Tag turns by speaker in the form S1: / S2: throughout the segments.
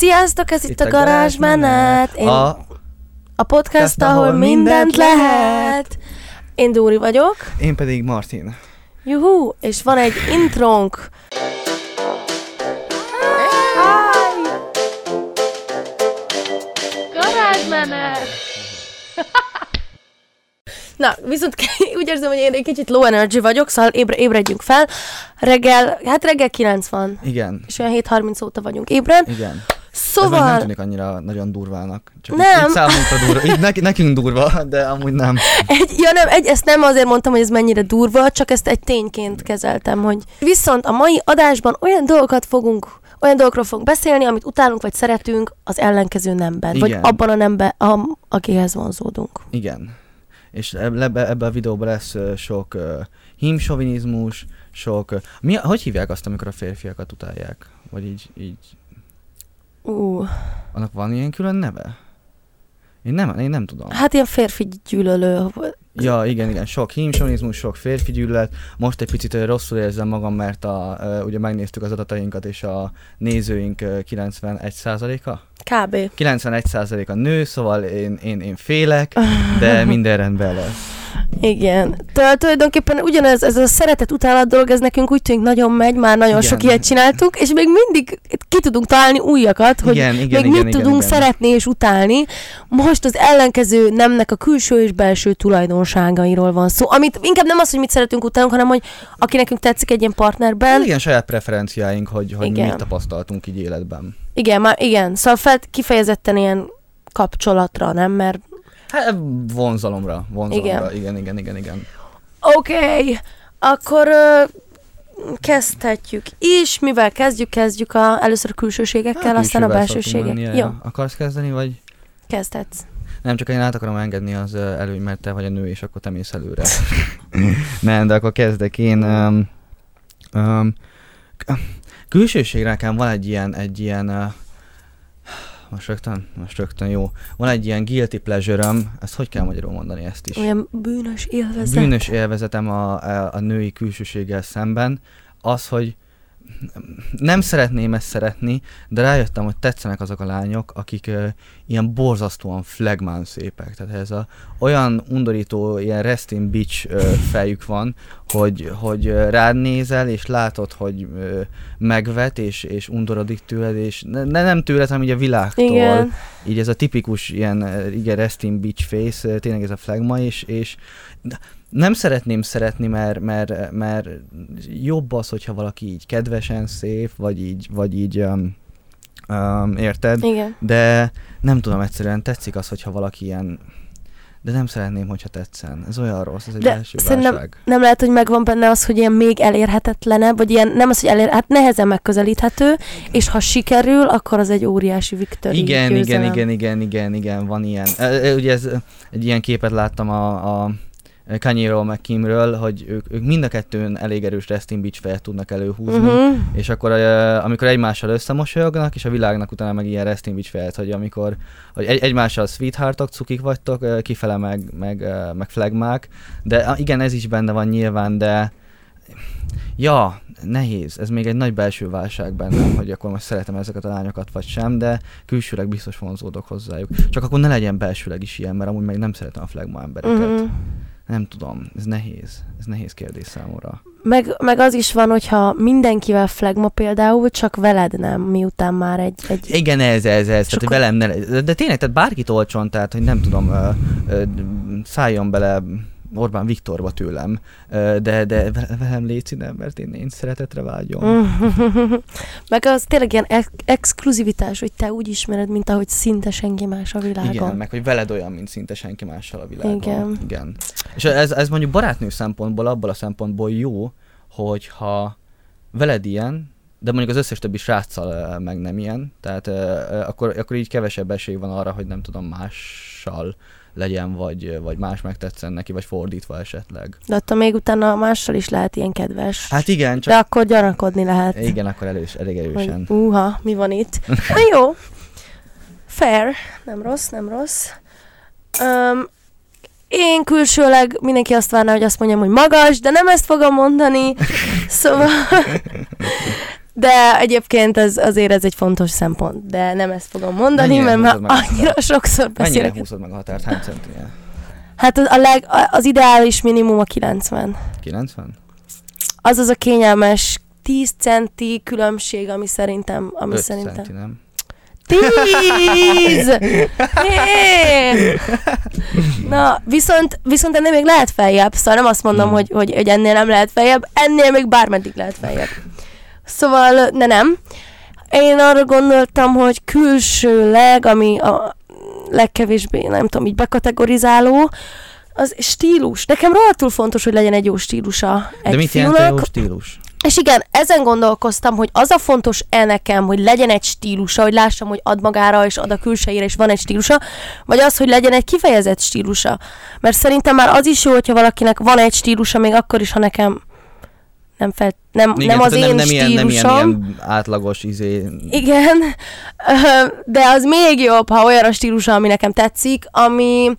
S1: Sziasztok, ez itt, a garázsmenet. Én
S2: A,
S1: a podcast, ahol mindent lehet. Én Dóri vagyok.
S2: én pedig Martin.
S1: Juhú, és van egy intrónk. Garázsmenet! Na, viszont úgy érzem, hogy én egy kicsit low energy vagyok, szóval ébre, ébredjünk fel. Reggel, hát reggel 9 van,
S2: Igen,
S1: és olyan 7.30 óta vagyunk ébren.
S2: igen. Ez még nem
S1: Szóval,
S2: tűnik annyira nagyon durvának. Csak
S1: Nem.
S2: Így, így számunkra durva. Így nek, nekünk durva, de amúgy nem.
S1: egy, ja nem, egy, ezt nem azért mondtam, hogy ez mennyire durva, csak ezt egy tényként kezeltem, hogy viszont a mai adásban olyan dolgokat fogunk olyan dolgokról fogunk beszélni, amit utálunk vagy szeretünk az ellenkező nemben. Vagy
S2: Igen.
S1: abban a nemben, am, akihez vonzódunk.
S2: Igen. És ebbe, ebbe, a videóban lesz sok uh, hímsovinizmus, sok... Uh, mi, hogy hívják azt, amikor a férfiakat utálják? Vagy így, így...
S1: Ú,
S2: Annak van ilyen külön neve? Én nem, én nem tudom.
S1: hát ilyen férfi gyűlölő.
S2: Ja, igen, igen, sok hímsonizmus, sok férfi gyűlölet. Most egy picit rosszul érzem magam, mert a, ugye megnéztük az adatainkat, és a nézőink ö, 91%-a?
S1: Kb.
S2: 91%-a nő, szóval én, én, én félek, de minden rendben lesz.
S1: Igen. Tehát tulajdonképpen ugyanez, ez a szeretet utálat dolog, ez nekünk úgy tűnik nagyon megy, már nagyon
S2: Igen.
S1: sok ilyet csináltuk, és még mindig ki tudunk találni újakat, hogy
S2: igen, igen,
S1: még
S2: igen,
S1: mit
S2: igen,
S1: tudunk
S2: igen.
S1: szeretni és utálni. Most az ellenkező nemnek a külső és belső tulajdonságairól van szó. Amit inkább nem az, hogy mit szeretünk utálunk, hanem hogy aki nekünk tetszik egy ilyen partnerben.
S2: Igen, saját preferenciáink, hogy, hogy
S1: Igen.
S2: mit tapasztaltunk így életben.
S1: Igen, már igen. Szóval fel, kifejezetten ilyen kapcsolatra, nem? Mert
S2: Hát vonzalomra, vonzalomra,
S1: Igen.
S2: igen, igen, igen, igen.
S1: Oké, okay. akkor kezdhetjük is. Mivel kezdjük? Kezdjük a, először a külsőségekkel, aztán a
S2: külsővel szoktunk
S1: belsőségek.
S2: menni,
S1: Jó,
S2: Akarsz kezdeni, vagy?
S1: kezdhetsz.
S2: Nem, csak én át akarom engedni az előny, mert te vagy a nő, és akkor te mész előre. Nem, de akkor kezdek én. Um, um, külsőségre nekem van egy ilyen, egy ilyen uh, most rögtön, most rögtön jó. Van egy ilyen guilty pleasure ezt hogy kell magyarul mondani ezt is?
S1: Olyan bűnös élvezet.
S2: Bűnös élvezetem a, a, a női külsőséggel szemben, az, hogy nem szeretném ezt szeretni, de rájöttem, hogy tetszenek azok a lányok, akik uh, ilyen borzasztóan flagmán szépek. Tehát ez a olyan undorító, ilyen resting bitch uh, fejük van, hogy, hogy rád nézel, és látod, hogy uh, megvet, és, és undorodik tőled, és ne, ne nem tőled, hanem így a világtól.
S1: Igen.
S2: Így ez a tipikus ilyen, igen, resting bitch face, tényleg ez a flagma, és, és nem szeretném szeretni, mert, mert, mert jobb az, hogyha valaki így kedvesen szép, vagy így, vagy így um, um, érted?
S1: Igen.
S2: De nem tudom, egyszerűen tetszik az, hogyha valaki ilyen, de nem szeretném, hogyha tetszen. Ez olyan rossz, ez egy
S1: De
S2: belső
S1: szerintem
S2: válság.
S1: Nem lehet, hogy megvan benne az, hogy ilyen még elérhetetlenebb, vagy ilyen, nem az, hogy elér, hát nehezen megközelíthető, és ha sikerül, akkor az egy óriási victory
S2: Igen, igen, igen, igen, igen, igen, van ilyen. Ugye ez, egy ilyen képet láttam a, a Kanye-ról, meg Kimről, hogy ők, ők mind a kettőn elég erős resting bitch fejet tudnak előhúzni,
S1: Uh-huh.
S2: és akkor amikor egymással összemosolyognak, és a világnak utána meg ilyen resting bitch fejet, hogy amikor hogy egy, egymással sweetheartok, cukik vagytok, kifele meg, meg, meg flagmák, de igen, ez is benne van nyilván, de ja, nehéz, ez még egy nagy belső válság bennem, hogy akkor most szeretem ezeket a lányokat vagy sem, de külsőleg biztos vonzódok hozzájuk. Csak akkor ne legyen belsőleg is ilyen, mert amúgy meg nem szeretem a flagma embereket.
S1: Uh-huh.
S2: Nem tudom, ez nehéz. Ez nehéz kérdés számomra.
S1: Meg, meg az is van, hogyha mindenkivel flagma például, csak veled nem, miután már egy... egy
S2: Igen, ez, ez, ez. Tehát, hogy
S1: Sokkal-
S2: velem ne, de tényleg, tehát bárkit olcson, tehát, hogy nem tudom, ö, ö, szálljon bele Orbán Viktorba tőlem, de, de ve- velem léci nem, mert én, én szeretetre vágyom.
S1: meg az tényleg ilyen ex- exkluzivitás, hogy te úgy ismered, mint ahogy szinte senki más a világon.
S2: Igen, meg hogy veled olyan, mint szinte senki mással a világon.
S1: Igen.
S2: Igen. És ez, ez mondjuk barátnő szempontból, abból a szempontból jó, hogyha veled ilyen, de mondjuk az összes többi sráccal meg nem ilyen, tehát akkor, akkor így kevesebb esély van arra, hogy nem tudom, mással legyen, vagy, vagy más megtetszen neki, vagy fordítva esetleg.
S1: De attól még utána mással is lehet ilyen kedves.
S2: Hát igen,
S1: De
S2: csak...
S1: akkor gyanakodni lehet.
S2: Igen, akkor elős, elég erősen.
S1: Hogy, uha, mi van itt? Na jó. Fair. Nem rossz, nem rossz. Um, én külsőleg mindenki azt várná, hogy azt mondjam, hogy magas, de nem ezt fogom mondani. Szóval... De egyébként ez, azért ez egy fontos szempont, de nem ezt fogom mondani,
S2: Mennyire
S1: mert már annyira sokszor
S2: Mennyire
S1: beszélek.
S2: húzod meg a határt? Hány centinél?
S1: Hát az, a leg, az ideális minimum a 90.
S2: 90?
S1: Az az a kényelmes 10 centi különbség, ami szerintem, ami
S2: 5
S1: szerintem.
S2: centi, nem?
S1: 10! Hé! Na, viszont, viszont ennél még lehet feljebb, szóval nem azt mondom,
S2: Hmm.
S1: hogy, hogy, hogy ennél nem lehet feljebb, ennél még bármeddig lehet feljebb. Szóval, ne nem. Én arra gondoltam, hogy külsőleg, ami a legkevésbé, nem tudom, így bekategorizáló, az stílus. Nekem rohadtul fontos, hogy legyen egy jó stílusa egy
S2: De mit jelent
S1: fiúnak.
S2: a jó stílus?
S1: És igen, ezen gondolkoztam, hogy az a fontos el nekem, hogy legyen egy stílusa, hogy lássam, hogy ad magára, és ad a külsejére, és van egy stílusa, vagy az, hogy legyen egy kifejezett stílusa. Mert szerintem már az is jó, hogyha valakinek van egy stílusa, még akkor is, ha nekem nem, fel, nem,
S2: Igen,
S1: nem az én
S2: nem, nem ilyen, nem ilyen,
S1: stílusom.
S2: ilyen átlagos izé...
S1: Igen, de az még jobb, ha olyan a stílusa, ami nekem tetszik, ami,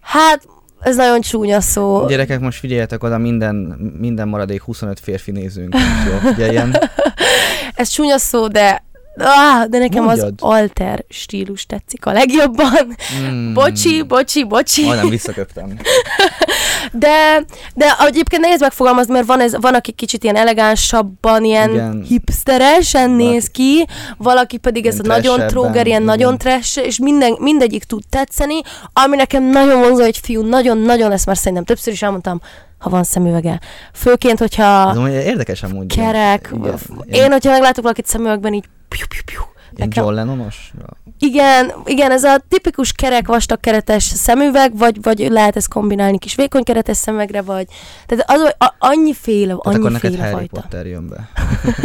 S1: hát, ez nagyon csúnya szó.
S2: Gyerekek, most figyeljetek oda, minden, minden maradék 25 férfi nézünk. Jó, figyeljen.
S1: Ez csúnya szó, de, ah, de nekem
S2: Mondjad.
S1: az alter stílus tetszik a legjobban.
S2: Mm.
S1: Bocsi, bocsi, bocsi.
S2: Majdnem visszaköptem.
S1: De, de egyébként nehéz megfogalmazni, mert van, ez, van aki kicsit ilyen elegánsabban, ilyen
S2: Igen.
S1: Igen. hipsteresen néz ki, valaki pedig ez a nagyon tróger, ilyen
S2: igen.
S1: nagyon trash, és minden, mindegyik tud tetszeni, ami nekem nagyon vonzó egy fiú, nagyon-nagyon, ezt már szerintem többször is elmondtam, ha van szemüvege. Főként,
S2: Ez
S1: hogyha
S2: amúgy érdekes amúgy.
S1: kerek,
S2: Igen,
S1: én, hogyha meglátok valakit szemüvegben, így piu, piu, piu, nekem-
S2: John Lennonos?
S1: igen, igen, ez a tipikus kerek, vastag keretes szemüveg, vagy, vagy lehet ezt kombinálni kis vékony keretes szemüvegre, vagy... Tehát az, a, annyiféle,
S2: Tehát akkor neked
S1: annyiféle
S2: Harry
S1: fajta.
S2: Potter jön be.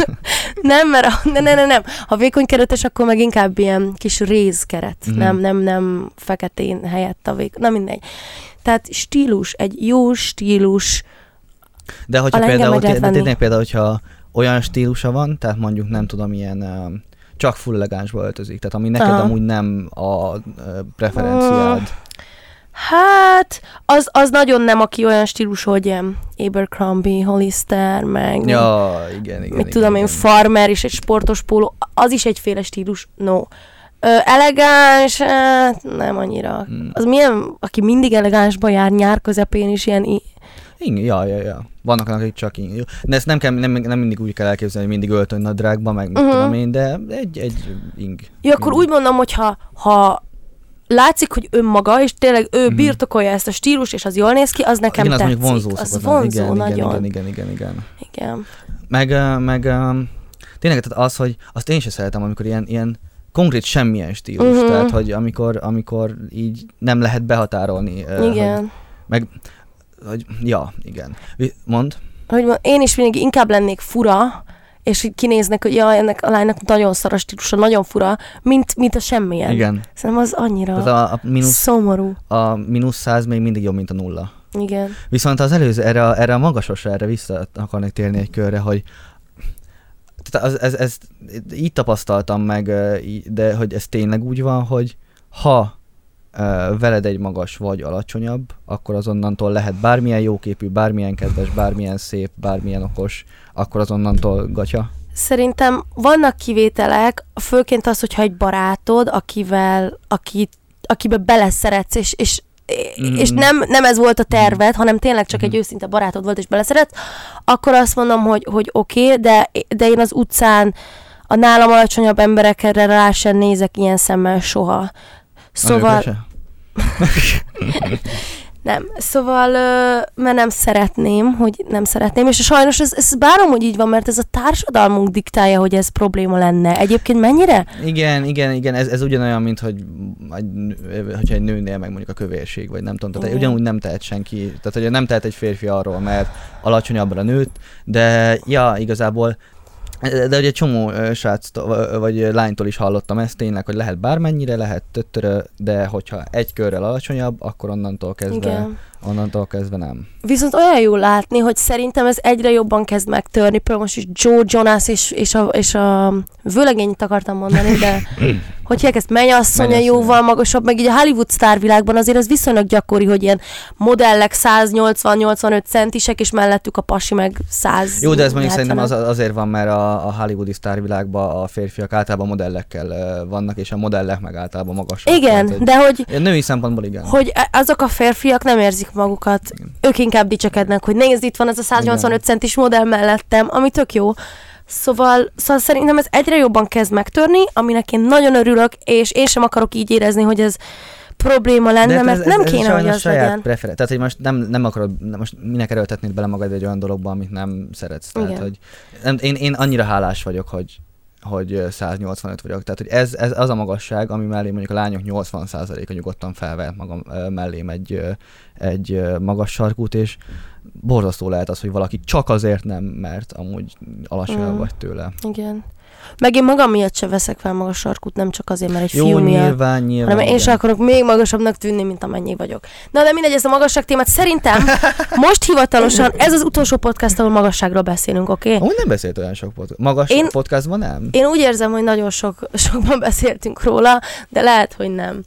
S1: Nem, mert a, ne, ne, ne, nem. Ha vékony keretes, akkor meg inkább ilyen kis rézkeret.
S2: Mhm.
S1: Mm. Nem, nem, nem feketén helyett a vék... Na mindegy. Tehát stílus, egy jó stílus.
S2: De hogyha például, tényleg például, hogyha olyan stílusa van, tehát mondjuk nem tudom, ilyen um, csak full elegánsba öltözik, tehát ami neked
S1: Aha.
S2: amúgy nem a uh, preferenciád.
S1: Hát, az, az nagyon nem, aki olyan stílusú, hogy ilyen Abercrombie, Hollister, meg
S2: Ja, igen, igen.
S1: mit
S2: igen,
S1: tudom én,
S2: igen.
S1: farmer és egy sportos póló, az is egyféle stílus, no. Ö, elegáns, hát nem annyira.
S2: Mm.
S1: Az milyen, aki mindig elegánsba jár nyár közepén is ilyen,
S2: Igen, ja, ja, ja. Vannak, akik csak így. De ezt nem, kell, nem, nem mindig úgy kell elképzelni, hogy mindig öltön nadrágba, meg
S1: Mhm.
S2: tudom én, de egy, egy ing.
S1: Jó, akkor úgy mondom, hogy ha, ha látszik, hogy önmaga, és tényleg ő
S2: Mhm.
S1: birtokolja ezt a stílust, és az jól néz ki, az nekem
S2: igen, az
S1: tetszik.
S2: mondjuk vonzó
S1: az
S2: szokott
S1: vonzó
S2: igen,
S1: nagyon.
S2: Igen, igen, igen, igen, igen.
S1: igen.
S2: Meg, meg tényleg tehát az, hogy azt én sem szeretem, amikor ilyen, ilyen konkrét semmilyen stílus,
S1: Mhm.
S2: tehát hogy amikor, amikor így nem lehet behatárolni. ö, Hogy,
S1: Igen.
S2: Hogy, ja, igen. Mond?
S1: Hogy én is mindig inkább lennék fura, és így kinéznek, hogy jaj, ennek a lánynak nagyon szar a stílusa, nagyon fura, mint, mint a semmilyen.
S2: Igen.
S1: Szerintem az annyira
S2: Tehát a, a, mínusz,
S1: szomorú.
S2: a mínusz 100 még mindig jobb, mint a nulla.
S1: Igen.
S2: Viszont az előző, erre, erre a magasosra, erre vissza akarnék térni egy körre, hogy tehát az, ez, ez, így tapasztaltam meg, de hogy ez tényleg úgy van, hogy ha veled egy magas vagy alacsonyabb, akkor azonnantól lehet bármilyen jóképű, bármilyen kedves, bármilyen szép, bármilyen okos, akkor azonnantól gatya.
S1: Szerintem vannak kivételek, főként az, hogyha egy barátod, akivel, aki, akibe beleszeretsz, és, és
S2: Mm.
S1: és nem, nem ez volt a terved, hanem tényleg csak egy őszinte barátod volt, és beleszeret, akkor azt mondom, hogy, hogy oké, okay, de, de én az utcán a nálam alacsonyabb emberekre rá sem nézek ilyen szemmel soha. Szóval, nem, szóval, mert nem szeretném, hogy nem szeretném, és sajnos ez, ez bárom, hogy így van, mert ez a társadalmunk diktálja, hogy ez probléma lenne. Egyébként mennyire?
S2: Igen, igen, igen, ez, ez ugyanolyan, mint hogy hogyha egy nőnél meg mondjuk a kövérség, vagy nem tudom, tehát ugyanúgy nem tehet senki, tehát hogy nem tehet egy férfi arról, mert alacsonyabbra nőtt, de ja, igazából de egy csomó ö, sráctól, vagy lánytól is hallottam ezt tényleg, hogy lehet bármennyire, lehet töttörö, de hogyha egy körrel alacsonyabb, akkor onnantól kezdve
S1: Igen.
S2: Onnantól kezdve nem.
S1: Viszont olyan jó látni, hogy szerintem ez egyre jobban kezd megtörni. Például most is Joe Jonas és, és, a, és a vőlegényt akartam mondani, de hogy hívják ezt, mennyasszonya jóval magasabb, meg így a Hollywood sztárvilágban azért az viszonylag gyakori, hogy ilyen modellek 180-85 centisek, és mellettük a pasi meg 100
S2: Jó, de ez mondjuk szerintem
S1: 70.
S2: az, azért van, mert a, a hollywoodi sztárvilágban a férfiak általában modellekkel vannak, és a modellek meg általában magasak.
S1: Igen,
S2: Tehát,
S1: de hogy
S2: Női szempontból igen.
S1: hogy e- azok a férfiak nem érzik magukat,
S2: Igen.
S1: ők inkább dicsekednek, hogy nézd, itt van ez a 185
S2: Igen.
S1: centis modell mellettem, ami tök jó. Szóval, szóval szerintem ez egyre jobban kezd megtörni, aminek én nagyon örülök, és én sem akarok így érezni, hogy ez probléma lenne,
S2: hát
S1: mert nem kéne, hogy az
S2: saját
S1: legyen.
S2: Prefer- tehát, hogy most nem, nem akarod, most minek erőltetnéd bele magad egy olyan dologba, amit nem szeretsz. Tehát,
S1: Igen.
S2: hogy nem, én, én annyira hálás vagyok, hogy hogy ö, 185 vagyok. Tehát, hogy ez, ez az a magasság, ami mellé mondjuk a lányok 80%-a nyugodtan felvehet magam mellém egy, egy magas sarkút, és borzasztó lehet az, hogy valaki csak azért nem, mert amúgy alacsonyabb
S1: Mm.
S2: vagy tőle.
S1: Igen. Meg én magam miatt se veszek fel magas sarkút, nem csak azért, mert egy
S2: Jó,
S1: fiú miatt.
S2: nyilván, nyilván.
S1: hanem én sem akarok még magasabbnak tűnni, mint amennyi vagyok. Na de mindegy, ez a magasság témát szerintem most hivatalosan ez az utolsó podcast, ahol magasságról beszélünk, oké? Okay?
S2: Amúgy nem beszélt olyan sok podcast. Magas
S1: Én-
S2: én... podcastban nem?
S1: Én úgy érzem, hogy nagyon sok, sokban beszéltünk róla, de lehet, hogy nem.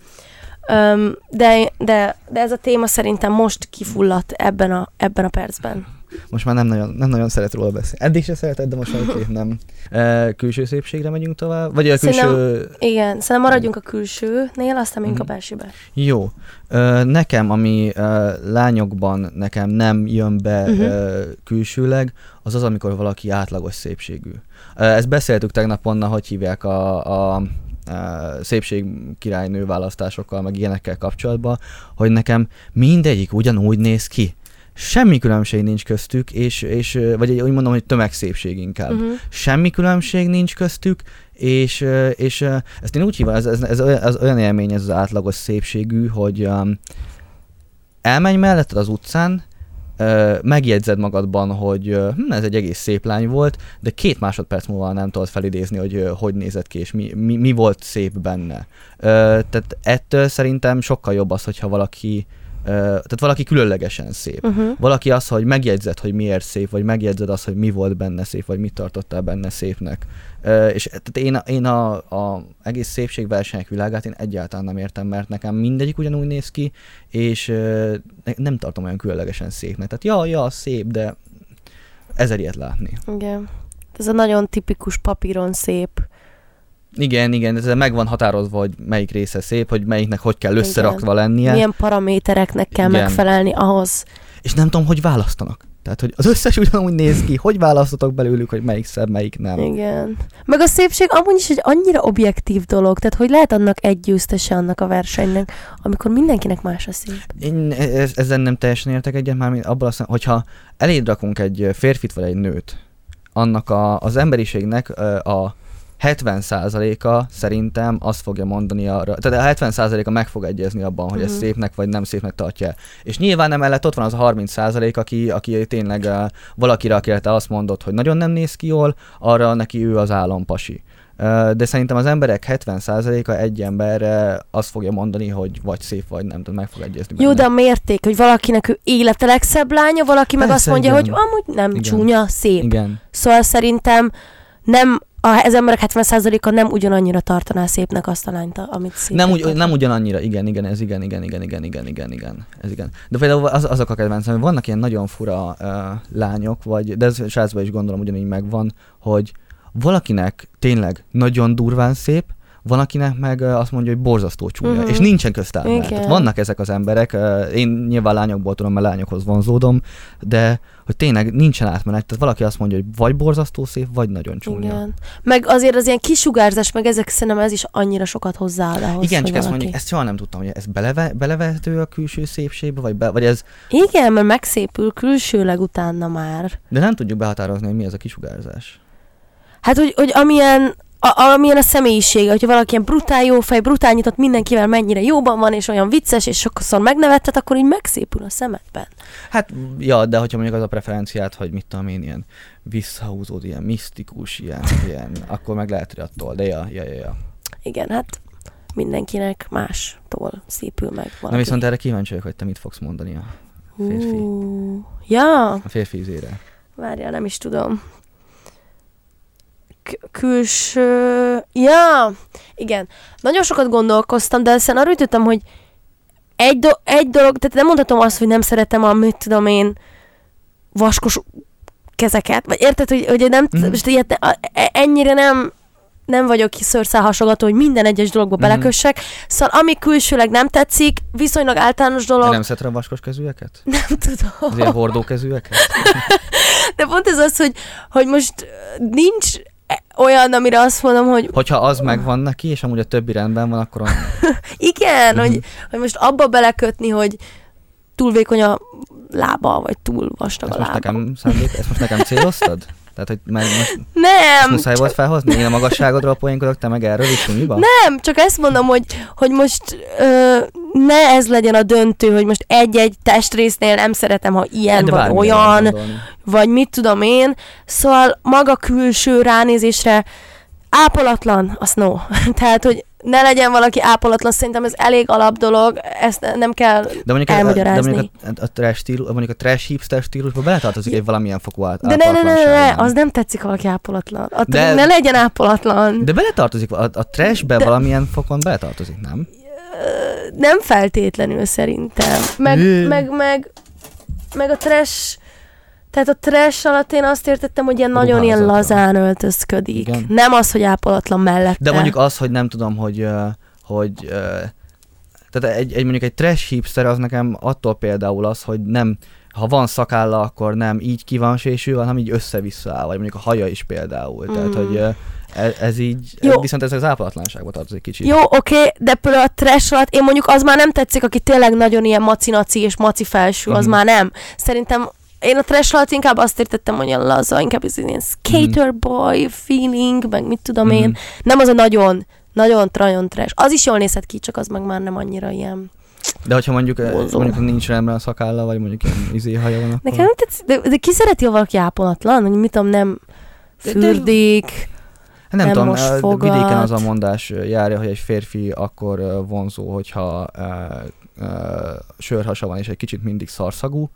S1: Um, de, de, de ez a téma szerintem most kifulladt ebben a, ebben a percben.
S2: Most már nem nagyon, nem nagyon szeret róla beszélni. Eddig se szereted, de most már oké, nem. E, külső szépségre megyünk tovább? Vagy a
S1: Szerintem-
S2: külső...
S1: Igen, szerintem maradjunk a külsőnél, aztán megyünk a
S2: Mhm.
S1: belsőbe.
S2: Jó. Ö, nekem, ami ö, lányokban nekem nem jön be
S1: Mhm.
S2: ö, külsőleg, az az, amikor valaki átlagos szépségű. Ö, ezt beszéltük tegnap onnan, hogy hívják a, a szépség királynő választásokkal, meg ilyenekkel kapcsolatban, hogy nekem mindegyik ugyanúgy néz ki. Semmi különbség nincs köztük, és, és vagy úgy mondom, hogy tömegszépség inkább
S1: Uh-huh.
S2: semmi különbség nincs köztük, és, és ezt én úgy hívom, ez, ez, ez, olyan- ez olyan élmény ez az átlagos szépségű, hogy um, elmenj melletted az utcán, megjegyzed magadban, hogy hm, ez egy egész szép lány volt, de két másodperc múlva nem tudod felidézni, hogy hogy nézett ki, és mi, mi, mi volt szép benne. Tehát ettől szerintem sokkal jobb az, hogyha valaki, tehát valaki különlegesen szép.
S1: Uh-huh.
S2: Valaki az, hogy megjegyzed, hogy miért szép, vagy megjegyzed azt, hogy mi volt benne szép, vagy mit tartottál benne szépnek. És tehát én, én a, a egész szépségversenyek világát én egyáltalán nem értem, mert nekem mindegyik ugyanúgy néz ki, és nem tartom olyan különlegesen szépnek. Tehát ja, ja, szép, de ezer ilyet látni.
S1: Igen. Ez a nagyon tipikus papíron szép.
S2: Igen, igen, ez meg van határozva, hogy melyik része szép, hogy melyiknek hogy kell összerakva lennie,
S1: Milyen paramétereknek kell
S2: Igen.
S1: megfelelni ahhoz.
S2: és nem tudom, hogy választanak. Tehát, hogy az összes ugyanúgy néz ki, hogy választotok belőlük, hogy melyik szebb, melyik nem.
S1: Igen. Meg a szépség amúgy is egy annyira objektív dolog, tehát hogy lehet annak egy győztese annak a versenynek, amikor mindenkinek más a szép.
S2: Én ez, ezzel nem teljesen értek egyet, már abban azt hogyha eléd rakunk egy férfit vagy egy nőt, annak a, az emberiségnek a 70%-a szerintem azt fogja mondani arra, tehát a 70%-a meg fog egyezni abban, hogy ez
S1: Mhm.
S2: szépnek vagy nem szépnek tartja. És nyilván emellett ott van az a 30%, aki, aki tényleg uh, valakire, akire te azt mondod, hogy nagyon nem néz ki jól, arra neki ő az állampasi. Ö, De szerintem az emberek 70%-a egy emberre azt fogja mondani, hogy vagy szép, vagy nem, tehát meg fog egyezni
S1: Jó,
S2: benne.
S1: de a mérték, hogy valakinek ő élete legszebb lánya, valaki meg azt
S2: Persze,
S1: mondja,
S2: igen.
S1: hogy amúgy nem
S2: Igen.
S1: csúnya, szép.
S2: Igen.
S1: Szóval szerintem nem, a, az emberek 70%-a nem ugyanannyira tartaná szépnek azt a lányt, amit szép.
S2: Nem, ugy, nem ugyanannyira, igen, igen, ez igen, igen, igen, igen, igen, igen, igen, ez igen. De például az, azok a kedvencem, hogy vannak ilyen nagyon fura uh, lányok, vagy, de ez srácban is gondolom ugyanígy megvan, hogy valakinek tényleg nagyon durván szép, van, akinek meg azt mondja, hogy borzasztó csúnya, uh-huh. és nincsen köztármár.
S1: Igen.
S2: Tehát vannak ezek az emberek, én nyilván lányokból tudom, mert lányokhoz vonzódom, de hogy tényleg nincsen átmenet, tehát valaki azt mondja, hogy vagy borzasztó szép, vagy nagyon csúnya.
S1: Igen. Meg azért az ilyen kisugárzás, meg ezek szerintem ez is annyira sokat hozzáad ahhoz,
S2: Igen, csak ezt
S1: valaki...
S2: mondjuk, ezt soha nem tudtam, hogy ez beleve, belevehető a külső szépségbe, vagy, be, vagy ez,
S1: Igen, mert megszépül külsőleg utána már.
S2: de nem tudjuk behatározni, hogy mi ez a kisugárzás.
S1: Hát, hogy, hogy amilyen, a, amilyen a személyisége, hogyha valaki ilyen brutál jó fej, brutál nyitott mindenkivel mennyire jóban van, és olyan vicces, és sokszor megnevettet, akkor így megszépül a szemedben.
S2: Hát, ja, de hogyha mondjuk az a preferenciát, hogy mit tudom én, ilyen visszahúzód, ilyen misztikus, ilyen, ilyen akkor meg lehet, hogy attól, de ja, ja, ja, ja.
S1: Igen, hát mindenkinek mástól szépül meg valaki.
S2: Na viszont erre kíváncsi vagyok, hogy te mit fogsz mondani a férfi.
S1: Hú. Ja,
S2: A férfi ízére.
S1: várjál, nem is tudom. Külső... Ja, igen. Nagyon sokat gondolkoztam, de aztán arra jutottam, hogy egy, do- egy dolog, tehát nem mondhatom azt, hogy nem szeretem a, mit tudom én, vaskos kezeket, vagy érted, hogy, hogy nem,
S2: Mhm.
S1: most ilyet, e- ennyire nem nem vagyok szőrszálhasogató, hogy minden egyes dologba
S2: Mhm.
S1: belekössek, szóval ami külsőleg nem tetszik, viszonylag általános
S2: De
S1: dolog,
S2: nem szereted a vaskos kezűeket?
S1: nem tudom.
S2: Az ilyen hordó kezűeket?
S1: De pont ez az, hogy, hogy most nincs olyan, amire azt mondom, hogy
S2: Hogyha az megvan neki, és amúgy a többi rendben van, akkor
S1: igen, hogy, hogy most abba belekötni, hogy túl vékony a lába, vagy túl vastag
S2: Ezt
S1: a
S2: most
S1: lába.
S2: nekem szándék, ezt most nekem céloztad? Tehát, hogy már most
S1: Nem,
S2: muszáj volt felhozni? Én a magasságodról poénkodok, te meg erről is sumiba?
S1: nem, csak ezt mondom, hogy, hogy most ö, ne ez legyen a döntő, hogy most egy-egy testrésznél nem szeretem, ha ilyen
S2: De
S1: vagy olyan, vagy mit tudom én. Szóval maga külső ránézésre ápolatlan, az no. Tehát, hogy ne legyen valaki ápolatlan, szerintem ez elég alap dolog, ezt ne- nem kell
S2: De mondjuk, a, de
S1: elmagyarázni.
S2: mondjuk a, a, trash stílus, mondjuk a trash hipster stílusba beletartozik egy valamilyen fokú át,
S1: De ne, ne, ne, ne, az nem tetszik, valaki ápolatlan. Attól
S2: De-
S1: ne legyen ápolatlan.
S2: De beletartozik, a, a trashbe
S1: De-
S2: valamilyen fokon beletartozik, nem?
S1: Nem feltétlenül szerintem. Meg, meg, meg, meg a trash, tehát a trash alatt én azt értettem, hogy ilyen nagyon ilyen lazán öltözködik.
S2: Igen.
S1: Nem az, hogy ápolatlan mellette.
S2: De mondjuk az, hogy nem tudom, hogy, hogy tehát egy, egy, mondjuk egy trash hipster az nekem attól például az, hogy nem, ha van szakálla, akkor nem így ki van sésül, hanem így össze-vissza áll, vagy mondjuk a haja is például. Mm. Tehát,
S1: Mm.
S2: hogy ez, ez így,
S1: Jó.
S2: viszont ez az ápolatlanságba tartozik kicsit.
S1: Jó, oké, de például a trash alatt én mondjuk az már nem tetszik, aki tényleg nagyon ilyen macinaci és maci felső, az
S2: Mhm.
S1: már nem. Szerintem én a trash alatt inkább azt értettem, hogy ilyen laza, inkább ez ilyen skater boy feeling, meg mit tudom
S2: Mhm.
S1: én. Nem az a nagyon, nagyon, nagyon trash. Az is jól nézhet ki, csak az meg már nem annyira ilyen.
S2: De hogyha mondjuk, ö,
S1: Vonzó.
S2: mondjuk nincs rendben a szakálla, vagy mondjuk ilyen izé haja van, akkor...
S1: Nekem nem tetszik, de, de ki szereti, ha valaki ápolatlan, hogy mit tudom, nem
S2: De- de-
S1: fürdik.
S2: Hát nem,
S1: nem
S2: tudom,
S1: most
S2: ö,
S1: fogat.
S2: vidéken az a mondás ö, járja, hogy egy férfi akkor vonzó, hogyha uh, uh, sörhasa van, és egy kicsit mindig szarszagú.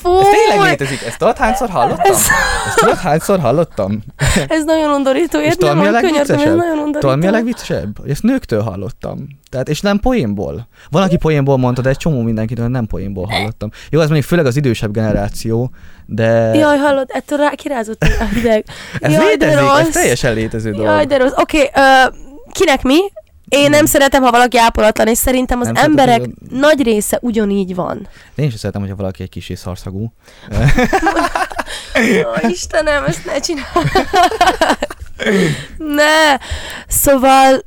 S1: Fúj,
S2: Ez tényleg létezik, ezt tudod hányszor hallottam?
S1: Ez-
S2: Ezt tudod hányszor hallottam?
S1: ez nagyon undorító,
S2: És tudod, mi a legviccesebb? Tudod, mi a legviccesebb? Ezt nőktől hallottam. Tehát, és nem poénból. Van, aki poénból mondta, de egy csomó mindenkitől nem poénból hallottam. Jó, ez mondjuk főleg az idősebb generáció, de
S1: Jaj, hallod, ettől rá kirázott a hideg.
S2: ez
S1: Jaj,
S2: létezik, ez teljesen létező dolog.
S1: Jaj, de rossz. Oké, okay, kinek mi? Én nem szeretem, ha valaki ápolatlan, és szerintem az
S2: Nem
S1: emberek
S2: hogy
S1: nagy része ugyanígy van.
S2: De én sem szeretem, hogyha valaki egy kicsi szarszagú.
S1: Ó, Istenem, ezt ne csinálj. ne. Szóval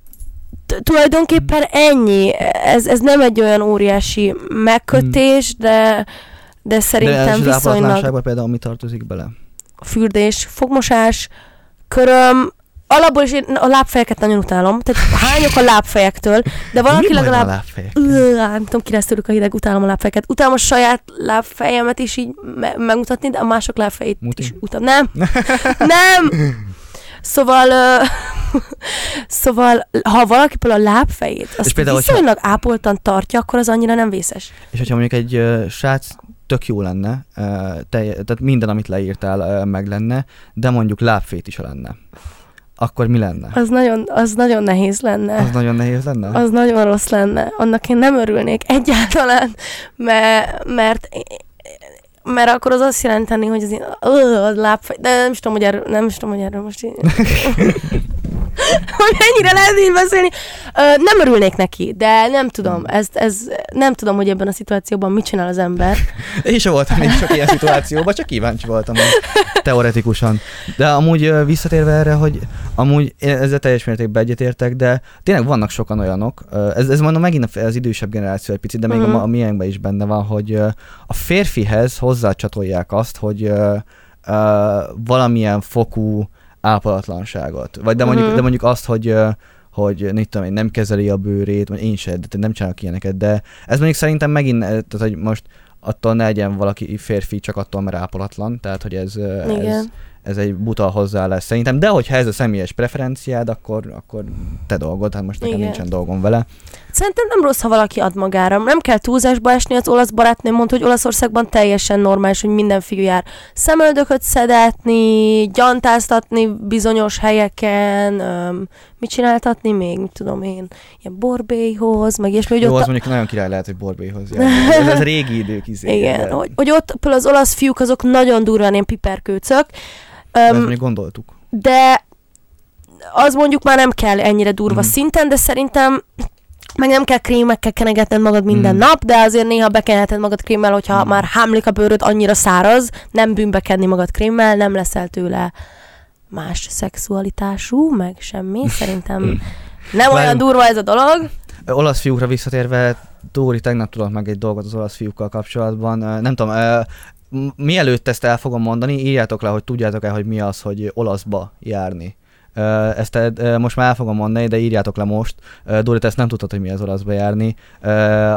S1: tulajdonképpen ennyi. Ez, ez nem egy olyan óriási megkötés, de, de
S2: De
S1: szerintem
S2: az
S1: viszonylag
S2: ápolatlanságban például mi tartozik bele?
S1: fürdés, fogmosás, köröm, alapból is én a lábfejeket nagyon utálom, tehát hányok a lábfejektől, de valaki
S2: mi
S1: legalább
S2: a lábfejek?
S1: Nem tudom, ki lesz tőlük a hideg, utálom a lábfejeket. Utálom a saját lábfejemet is így me- megmutatni, de a mások lábfejét
S2: Muti.
S1: is utálom. Nem! Nem! Szóval, ö, szóval, ha valaki például a lábfejét, azt
S2: például, hogyha-
S1: viszonylag ápoltan tartja, akkor az annyira nem vészes.
S2: És hogyha mondjuk egy uh, srác tök jó lenne, uh, telje, tehát minden, amit leírtál, uh, meg lenne, de mondjuk lábfétise lenne, akkor mi lenne?
S1: Az nagyon, az nagyon nehéz lenne.
S2: Az nagyon nehéz lenne?
S1: Az nagyon rossz lenne. Annak én nem örülnék egyáltalán, mert, mert mert akkor az azt jelenteni, hogy az én ö, lábfej, de nem is tudom, hogy erről, nem is tudom, hogy erről most így, hogy mennyire lehet így beszélni. Ö, nem örülnék neki, de nem tudom, ez, ez, nem tudom, hogy ebben a szituációban mit csinál az ember.
S2: Én sem voltam még sok ilyen szituációban, csak kíváncsi voltam teoretikusan. De amúgy visszatérve erre, hogy amúgy ezzel teljes mértékben egyetértek, de tényleg vannak sokan olyanok, ez, ez mondom megint az idősebb generáció egy picit, de még
S1: Mhm.
S2: a, a miénkben is benne van, hogy a férfihez hozzácsatolják azt, hogy ö, ö, valamilyen fokú ápolatlanságot. Vagy de mondjuk,
S1: Mhm.
S2: de mondjuk azt, hogy hogy mit tudom én, nem kezeli a bőrét, vagy én sem, de nem csinálok ilyeneket, de ez mondjuk szerintem megint, eh, tehát hogy most attól ne legyen valaki férfi csak attól, mert ápolatlan, tehát hogy ez, eh, ez,
S1: Igen.
S2: Ez egy buta hozzáállás szerintem, de hogyha ez a személyes preferenciád, akkor, akkor te dolgod, hát most nekem
S1: Igen.
S2: nincsen dolgom vele.
S1: Szerintem nem rossz, ha valaki ad magára. Nem kell túlzásba esni, az olasz barátnőm mondta, hogy Olaszországban teljesen normális, hogy minden fiú jár szemöldököt szedetni, gyantáztatni bizonyos helyeken, öm, mit csináltatni még, mit tudom én, ilyen borbélyhoz, meg ilyesmi, hogy
S2: Jó,
S1: ott
S2: az mondjuk nagyon király lehet, hogy borbéhoz jár. Ez, ez régi idők izé.
S1: igen,
S2: de,
S1: hogy, hogy ott például az olasz fiúk azok nagyon durván ilyen piperkőcök,
S2: de ezt gondoltuk.
S1: de az mondjuk már nem kell ennyire durva
S2: Mhm.
S1: szinten, de szerintem meg nem kell krémekkel kenegetned magad minden
S2: Mhm.
S1: nap, de azért néha bekenheted magad krémmel, hogyha
S2: Mhm.
S1: már hámlik a bőröd annyira száraz, nem bűnbekenni magad krémmel, nem leszel tőle más szexualitású, meg semmi. Szerintem nem olyan durva ez a dolog.
S2: Olasz fiúkra visszatérve, Dóri, tegnap tudott meg egy dolgot az olasz fiúkkal kapcsolatban. Nem tudom, mielőtt ezt el fogom mondani, írjátok le, hogy tudjátok-e, hogy mi az, hogy olaszba járni. Ezt most már el fogom mondani, de írjátok le most. Te ezt nem tudtad, hogy mi az olaszba járni.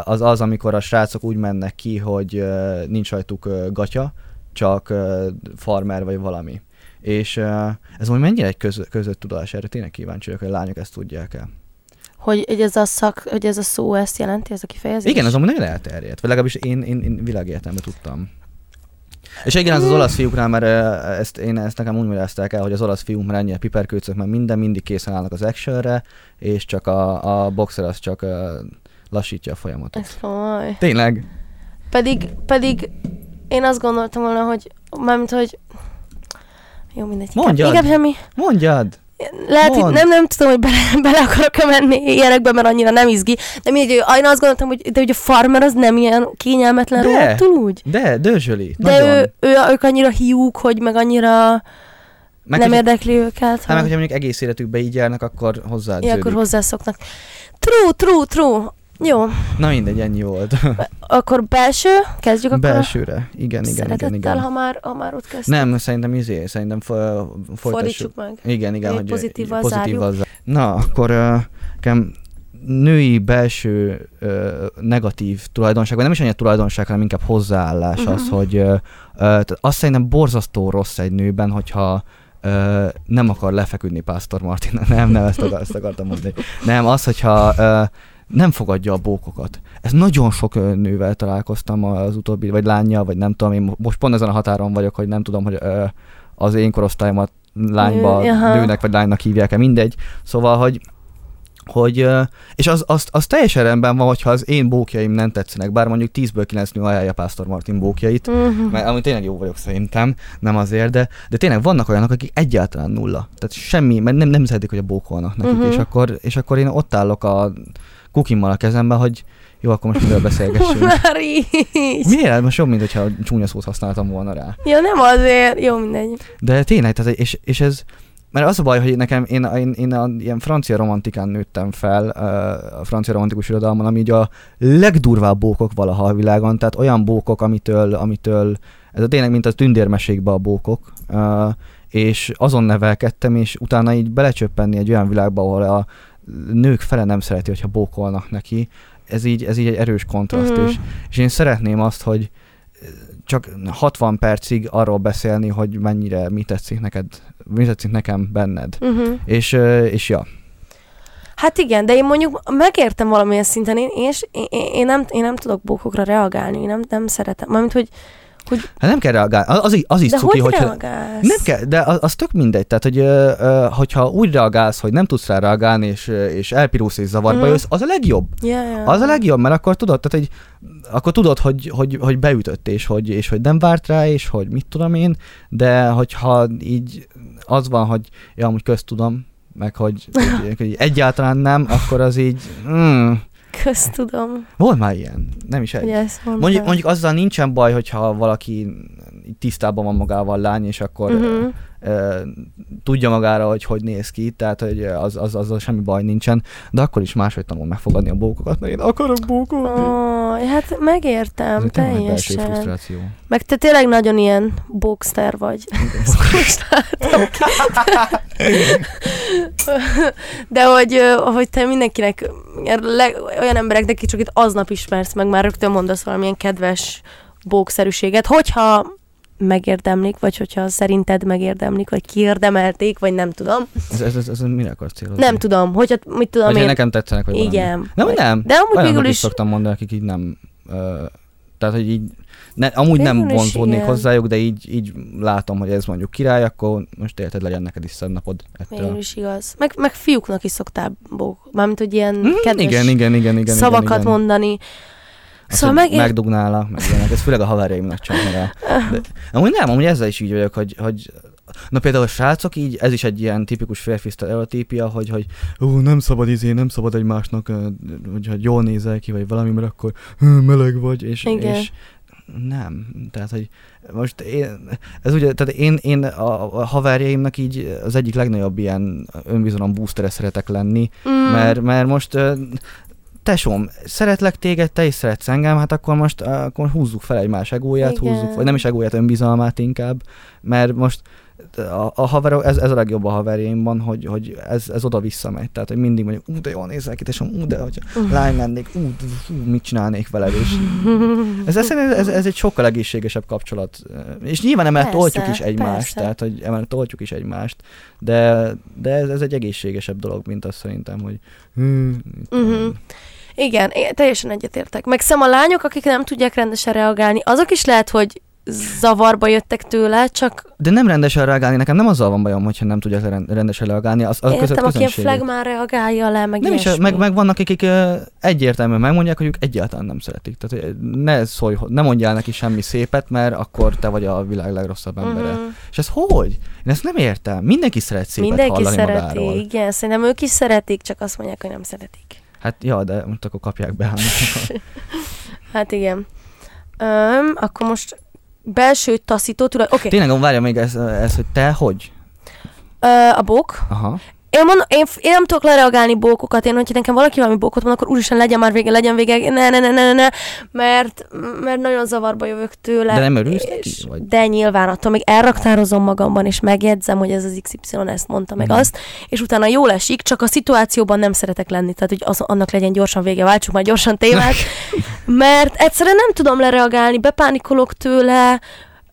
S2: Az az, amikor a srácok úgy mennek ki, hogy nincs rajtuk gatya, csak farmer vagy valami. És ez most mennyire egy köz, között tudás? Erre tényleg kíváncsi vagyok, hogy a lányok ezt tudják-e.
S1: Hogy, hogy ez a szak, hogy ez a szó ezt jelenti, ez a kifejezés?
S2: Igen, az amúgy nagyon elterjedt, vagy legalábbis én, én, én világértelemben tudtam. És igen, az az olasz fiúknál, mert ezt, én ezt nekem úgy magyarázták el, hogy az olasz fiúk már ennyire piperkőcök, mert minden mindig készen állnak az actionre, és csak a, a boxer az csak lassítja a folyamatot.
S1: Ez komoly.
S2: Tényleg?
S1: Pedig, pedig én azt gondoltam volna, hogy mármint, hogy jó, mindegy.
S2: Mondjad.
S1: Inkább semmi.
S2: Mondjad!
S1: Lehet, hogy nem, nem tudom, hogy bele, bele akarok menni ilyenekbe, mert annyira nem izgi. De mindegy, én azt gondoltam, hogy, de hogy a farmer az nem ilyen kényelmetlen
S2: De.
S1: rohadtul úgy.
S2: De, dörzsöli.
S1: De
S2: nagyon.
S1: ő, ő, ők annyira hiúk, hogy meg annyira
S2: meg,
S1: nem
S2: hogy,
S1: érdekli őket.
S2: hát meg,
S1: hogy-
S2: hogyha mondjuk egész életükbe így járnak, akkor hozzá
S1: Ja, akkor hozzászoknak. True, true, true. Jó,
S2: Na mindegy, ennyi volt.
S1: akkor belső, kezdjük akkor
S2: Belsőre. Igen,
S1: a
S2: igen, igen, igen.
S1: ha már, ha már ott kezdtük.
S2: Nem, szerintem izé, szerintem fo- folytassuk.
S1: Meg.
S2: Igen, igen, hogy
S1: pozitívval
S2: pozitívval zár. Na, akkor uh, női belső uh, negatív tulajdonság, vagy nem is annyira tulajdonság, hanem inkább hozzáállás uh-huh. az, hogy uh, tehát azt szerintem borzasztó rossz egy nőben, hogyha uh, nem akar lefeküdni Pásztor Martin. Nem, nem, ezt, akar, ezt akartam mondani. Nem, az, hogyha uh, nem fogadja a bókokat. Ez nagyon sok nővel találkoztam az utóbbi, vagy lánya, vagy nem tudom, én mo- most pont ezen a határon vagyok, hogy nem tudom, hogy ö, az én korosztályomat lányba,
S1: Nő, aha.
S2: nőnek vagy lánynak hívják-e, mindegy. Szóval, hogy hogy, és az, az, az teljesen rendben van, hogyha az én bókjaim nem tetszenek, bár mondjuk 10-ből 9 nő ajánlja Pásztor Martin bókjait,
S1: Mhm.
S2: mert amúgy tényleg jó vagyok szerintem, nem azért, de, de tényleg vannak olyanok, akik egyáltalán nulla. Tehát semmi, mert nem, nem szeretik, hogy a bókolnak nekik,
S1: Mhm.
S2: és, akkor, és akkor én ott állok a kukimmal a kezemben, hogy jó, akkor most miről beszélgessünk.
S1: Már így.
S2: Miért? Most jobb, mint hogyha csúnya szót használtam volna rá.
S1: Ja, nem azért. Jó, mindegy.
S2: De tényleg, tehát, és, és ez, mert az a baj, hogy nekem, én, én, én a ilyen francia romantikán nőttem fel, a francia romantikus irodalmon, ami így a legdurvább bókok valaha a világon, tehát olyan bókok, amitől, amitől ez a tényleg, mint a tündérmesékbe a bókok, és azon nevelkedtem, és utána így belecsöppenni egy olyan világba, ahol a nők fele nem szereti, hogyha bókolnak neki, ez így, ez így egy erős kontraszt,
S1: Mhm.
S2: és, és én szeretném azt, hogy csak 60 percig arról beszélni, hogy mennyire mi tetszik neked, mi tetszik nekem benned.
S1: Uh-huh.
S2: És, és ja,
S1: Hát igen, de én mondjuk megértem valamilyen szinten, én, és én, én, én, nem, én nem tudok bókokra reagálni, én nem, nem szeretem. Mármint, hogy
S2: hát nem kell reagálni, az, az, is
S1: de
S2: cuki,
S1: hogy reagálsz?
S2: Nem kell, de az, az tök mindegy, tehát hogy hogyha úgy reagálsz, hogy nem tudsz rá reagálni, és, és elpirulsz és zavarba jössz, az a legjobb.
S1: Ja.
S2: Az a legjobb, mert akkor tudod, tehát hogy, akkor tudod, hogy, hogy, hogy beütött, és hogy, és hogy nem várt rá, és hogy mit tudom én, de hogyha így az van, hogy ja, amúgy közt tudom, meg hogy, hogy, hogy egyáltalán nem, akkor az így, mm,
S1: Közt tudom,
S2: volt már ilyen, nem is egy. Mondjuk, mondjuk azzal nincsen baj, hogyha valaki tisztában van magával lány, és akkor uh-huh. ö, tudja magára, hogy hogy néz ki, tehát hogy az, az, azzal semmi baj nincsen, de akkor is máshogy tanul megfogadni a bókokat, mert én akarok bókolni.
S1: Oh, hát megértem,
S2: Ez
S1: teljesen. Meg te tényleg nagyon ilyen boxter vagy. De hogy, hogy te mindenkinek, olyan embereknek, itt aznap ismersz meg, már rögtön mondasz valamilyen kedves bókszerűséget. Hogyha megérdemlik, vagy hogyha szerinted megérdemlik, vagy kiérdemelték, vagy nem tudom.
S2: Ez, ez, ez, ez mire akarsz célozni?
S1: Nem tudom, hogyha mit tudom
S2: Vagy
S1: én.
S2: nekem tetszenek, vagy valami.
S1: Igen.
S2: Nem, hogy nem.
S1: De amúgy végül
S2: is szoktam mondani, akik így nem... Ö, tehát, hogy így ne, amúgy nem
S1: Végül is
S2: vonzódnék hozzájuk, de így, így látom, hogy ez mondjuk király, akkor most érted, legyen neked is szebb napod
S1: Végül
S2: ettől.
S1: is igaz. Meg, meg fiúknak is szoktál bók. Mármint, hogy ilyen
S2: Mm,
S1: kedves
S2: igen, igen, igen, igen.
S1: szavakat
S2: igen, igen.
S1: mondani.
S2: Azt,
S1: Szóval meg...
S2: megdugnálak, meg ilyenek. Ez főleg a haverjaimnak csinálja rá. De, amúgy nem, amúgy ezzel is így vagyok, hogy, hogy Na például a srácok így, ez is egy ilyen tipikus férfi sztereotípia, hogy, hogy ú, nem szabad izé, nem szabad egymásnak, hogy, hogy jól nézel ki, vagy valami, mert akkor meleg vagy, és,
S1: Igen.
S2: és nem, tehát, hogy most én, ez ugye, tehát én, én a, a haverjaimnak így az egyik legnagyobb ilyen önbizalom boostere szeretek lenni,
S1: Mm,
S2: mert, mert most tesóm, szeretlek téged, te is szeretsz engem, hát akkor most akkor húzzuk fel egymás egóját,
S1: Igen.
S2: húzzuk, vagy nem is egóját, önbizalmát inkább, mert most a, a haverok, ez, ez a legjobb a haverjaimban, hogy, hogy ez, ez oda-vissza megy. Tehát, hogy mindig mondjuk, ú, de jól nézel ki, és ú, de hogy lány lennék, ú, ú, mit csinálnék veled, és ez, ez, ez, ez, egy sokkal egészségesebb kapcsolat. És nyilván emellett
S1: Persze,
S2: oltjuk is egymást,
S1: persze.
S2: tehát, hogy emellett oltjuk is egymást, de, de ez, ez egy egészségesebb dolog, mint azt szerintem, hogy hm,
S1: Mhm. Igen, teljesen egyetértek. Meg szem a lányok, akik nem tudják rendesen reagálni, azok is lehet, hogy zavarba jöttek tőle, csak
S2: De nem rendesen reagálni, nekem nem azzal van bajom, hogyha nem tudják ren- rendesen reagálni. Az, az
S1: értem, aki
S2: közönség.
S1: flagmán reagálja le, meg
S2: Nem is,
S1: ilyesmi.
S2: meg, meg vannak, akik egyértelműen megmondják, hogy ők egyáltalán nem szeretik. Tehát ne szólj, ne mondjál neki semmi szépet, mert akkor te vagy a világ legrosszabb embere.
S1: Mhm.
S2: És ez hogy? Én ezt nem értem. Mindenki szeret szépet
S1: Mindenki
S2: hallani
S1: szereti,
S2: magáról.
S1: igen, szerintem ők is szeretik, csak azt mondják, hogy nem szeretik.
S2: Hát ja, de most akkor kapják be.
S1: Hát igen. Öm, akkor most belső taszító tulaj... Okay.
S2: Tényleg, várja még ez, ez, hogy te hogy?
S1: a bók.
S2: Aha.
S1: Én, mondom, én, én nem tudok lereagálni bókokat, én, hogyha nekem valaki valami bókot mond, akkor úristen legyen már vége, legyen vége, ne, ne, ne, ne, ne, mert, mert nagyon zavarba jövök tőle.
S2: De nem örülsz neki, vagy?
S1: De nyilván attól még elraktározom magamban, és megjegyzem, hogy ez az XY ezt mondta, meg
S2: Mhm.
S1: azt, és utána jól esik, csak a szituációban nem szeretek lenni, tehát hogy az, annak legyen gyorsan vége, váltsuk már gyorsan témát, mert egyszerűen nem tudom lereagálni, bepánikolok tőle,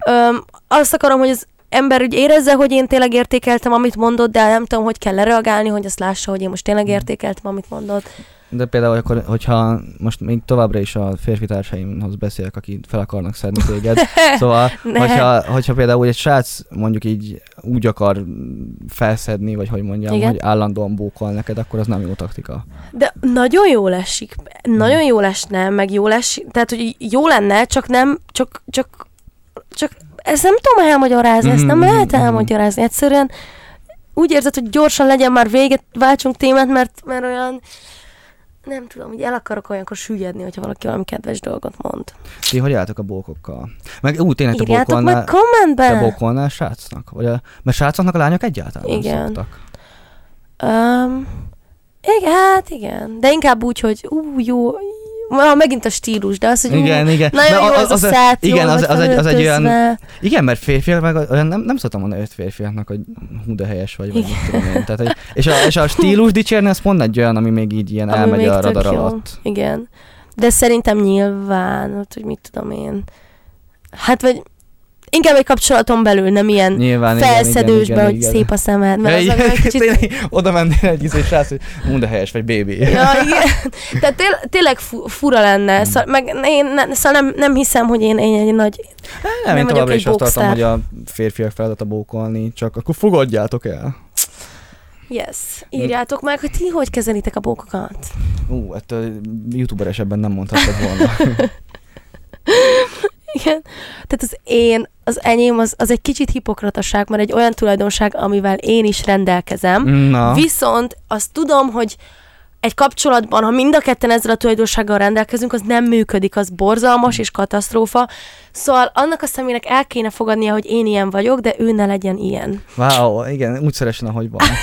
S1: öm, azt akarom, hogy az ember úgy érezze, hogy én tényleg értékeltem, amit mondott, de nem tudom, hogy kell lereagálni, hogy azt lássa, hogy én most tényleg értékeltem, amit mondott.
S2: De például, akkor, hogyha most még továbbra is a férfi társaimhoz beszélek, akik fel akarnak szedni téged, szóval, hogyha, hogyha például egy srác mondjuk így úgy akar felszedni, vagy hogy mondjam,
S1: Igen.
S2: hogy állandóan bókol neked, akkor az nem jó taktika.
S1: De nagyon jól esik. Nagyon jól esne, meg jól esik. Tehát, hogy jó lenne, csak nem, csak, csak, csak ezt nem tudom elmagyarázni, ezt nem
S2: Mhm,
S1: lehet
S2: mhm.
S1: elmagyarázni. Egyszerűen úgy érzed, hogy gyorsan legyen már vége, váltsunk témát, mert, mert olyan nem tudom, hogy el akarok olyankor süllyedni, hogyha valaki valami kedves dolgot mond.
S2: Ti hogy álltok a bókokkal? Meg úgy tényleg te
S1: Írjátok
S2: bókolnál,
S1: meg kommentben!
S2: te bókolnál srácnak? Vagy a, mert srácoknak a lányok egyáltalán
S1: Igen.
S2: nem szoktak.
S1: Um, igen, hát igen. De inkább úgy, hogy ú, jó, Ma megint a stílus, de az, hogy ú,
S2: Igen, igen.
S1: nagyon
S2: Mert
S1: jó az, az a szát,
S2: igen, az, az, egy, az egy olyan, igen, mert férfiak meg olyan nem, nem szoktam mondani öt férfiaknak, hogy hú de helyes vagy, vagy mit tudom én. Tehát, hogy, és, a, és a stílus dicsérni, az pont egy olyan, ami még így ilyen
S1: Ami
S2: elmegy a radar alatt.
S1: Igen. De szerintem nyilván, hát, hogy mit tudom én. Hát vagy inkább egy kapcsolaton belül, nem ilyen
S2: Nyilván, igen,
S1: felszedősbe,
S2: igen,
S1: hogy
S2: igen,
S1: szép a szemed, mert az
S2: Ja, igen,
S1: kicsit...
S2: tényleg, oda mennél egy izé srác, hogy de helyes vagy, baby.
S1: Ja, igen. Tehát tél, tényleg fu, fura lenne.
S2: Hmm.
S1: Szóval, meg én ne, szóval nem, nem hiszem, hogy én, én egy nagy...
S2: Nem,
S1: Nem
S2: én továbbra is azt tartom, hogy a férfiak feladata bókolni, csak akkor fogadjátok el.
S1: Yes. Írjátok meg, hogy ti hogy kezelitek a bókokat.
S2: Ú, ettől youtuberesebben nem mondhatod volna.
S1: Igen. Tehát az én, az enyém, az, az egy kicsit hipokrataság, mert egy olyan tulajdonság, amivel én is rendelkezem.
S2: Na,
S1: Viszont azt tudom, hogy egy kapcsolatban, ha mind a ketten ezzel a tulajdonsággal rendelkezünk, az nem működik, az borzalmas és katasztrófa. Szóval annak a személynek el kéne fogadnia, hogy én ilyen vagyok, de ő ne legyen ilyen.
S2: wow, igen, úgy szeresen, ahogy van.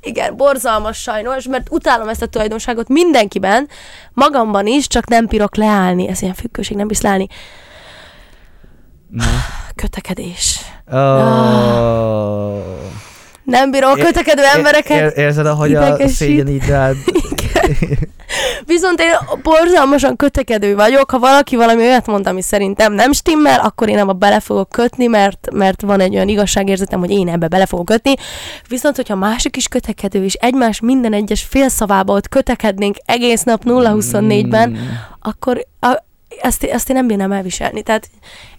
S1: Igen, borzalmas sajnos, mert utálom ezt a tulajdonságot mindenkiben, magamban is, csak nem pirok leállni. Ez ilyen függőség, nem bíz leállni.
S2: Na.
S1: Kötekedés.
S2: Oh.
S1: Nem bírom a
S2: É-
S1: kötekedő embereket.
S2: Ér, érzed, ahogy a szégyen így rád...
S1: Viszont én borzalmasan kötekedő vagyok, ha valaki valami olyat mond, ami szerintem nem stimmel, akkor én abba bele fogok kötni, mert, mert van egy olyan igazságérzetem, hogy én ebbe bele fogok kötni. Viszont, hogyha másik is kötekedő, és egymás minden egyes félszavába ott kötekednénk egész nap 0-24-ben,
S2: Mm.
S1: akkor a, ezt, ezt én nem bírnám elviselni. Tehát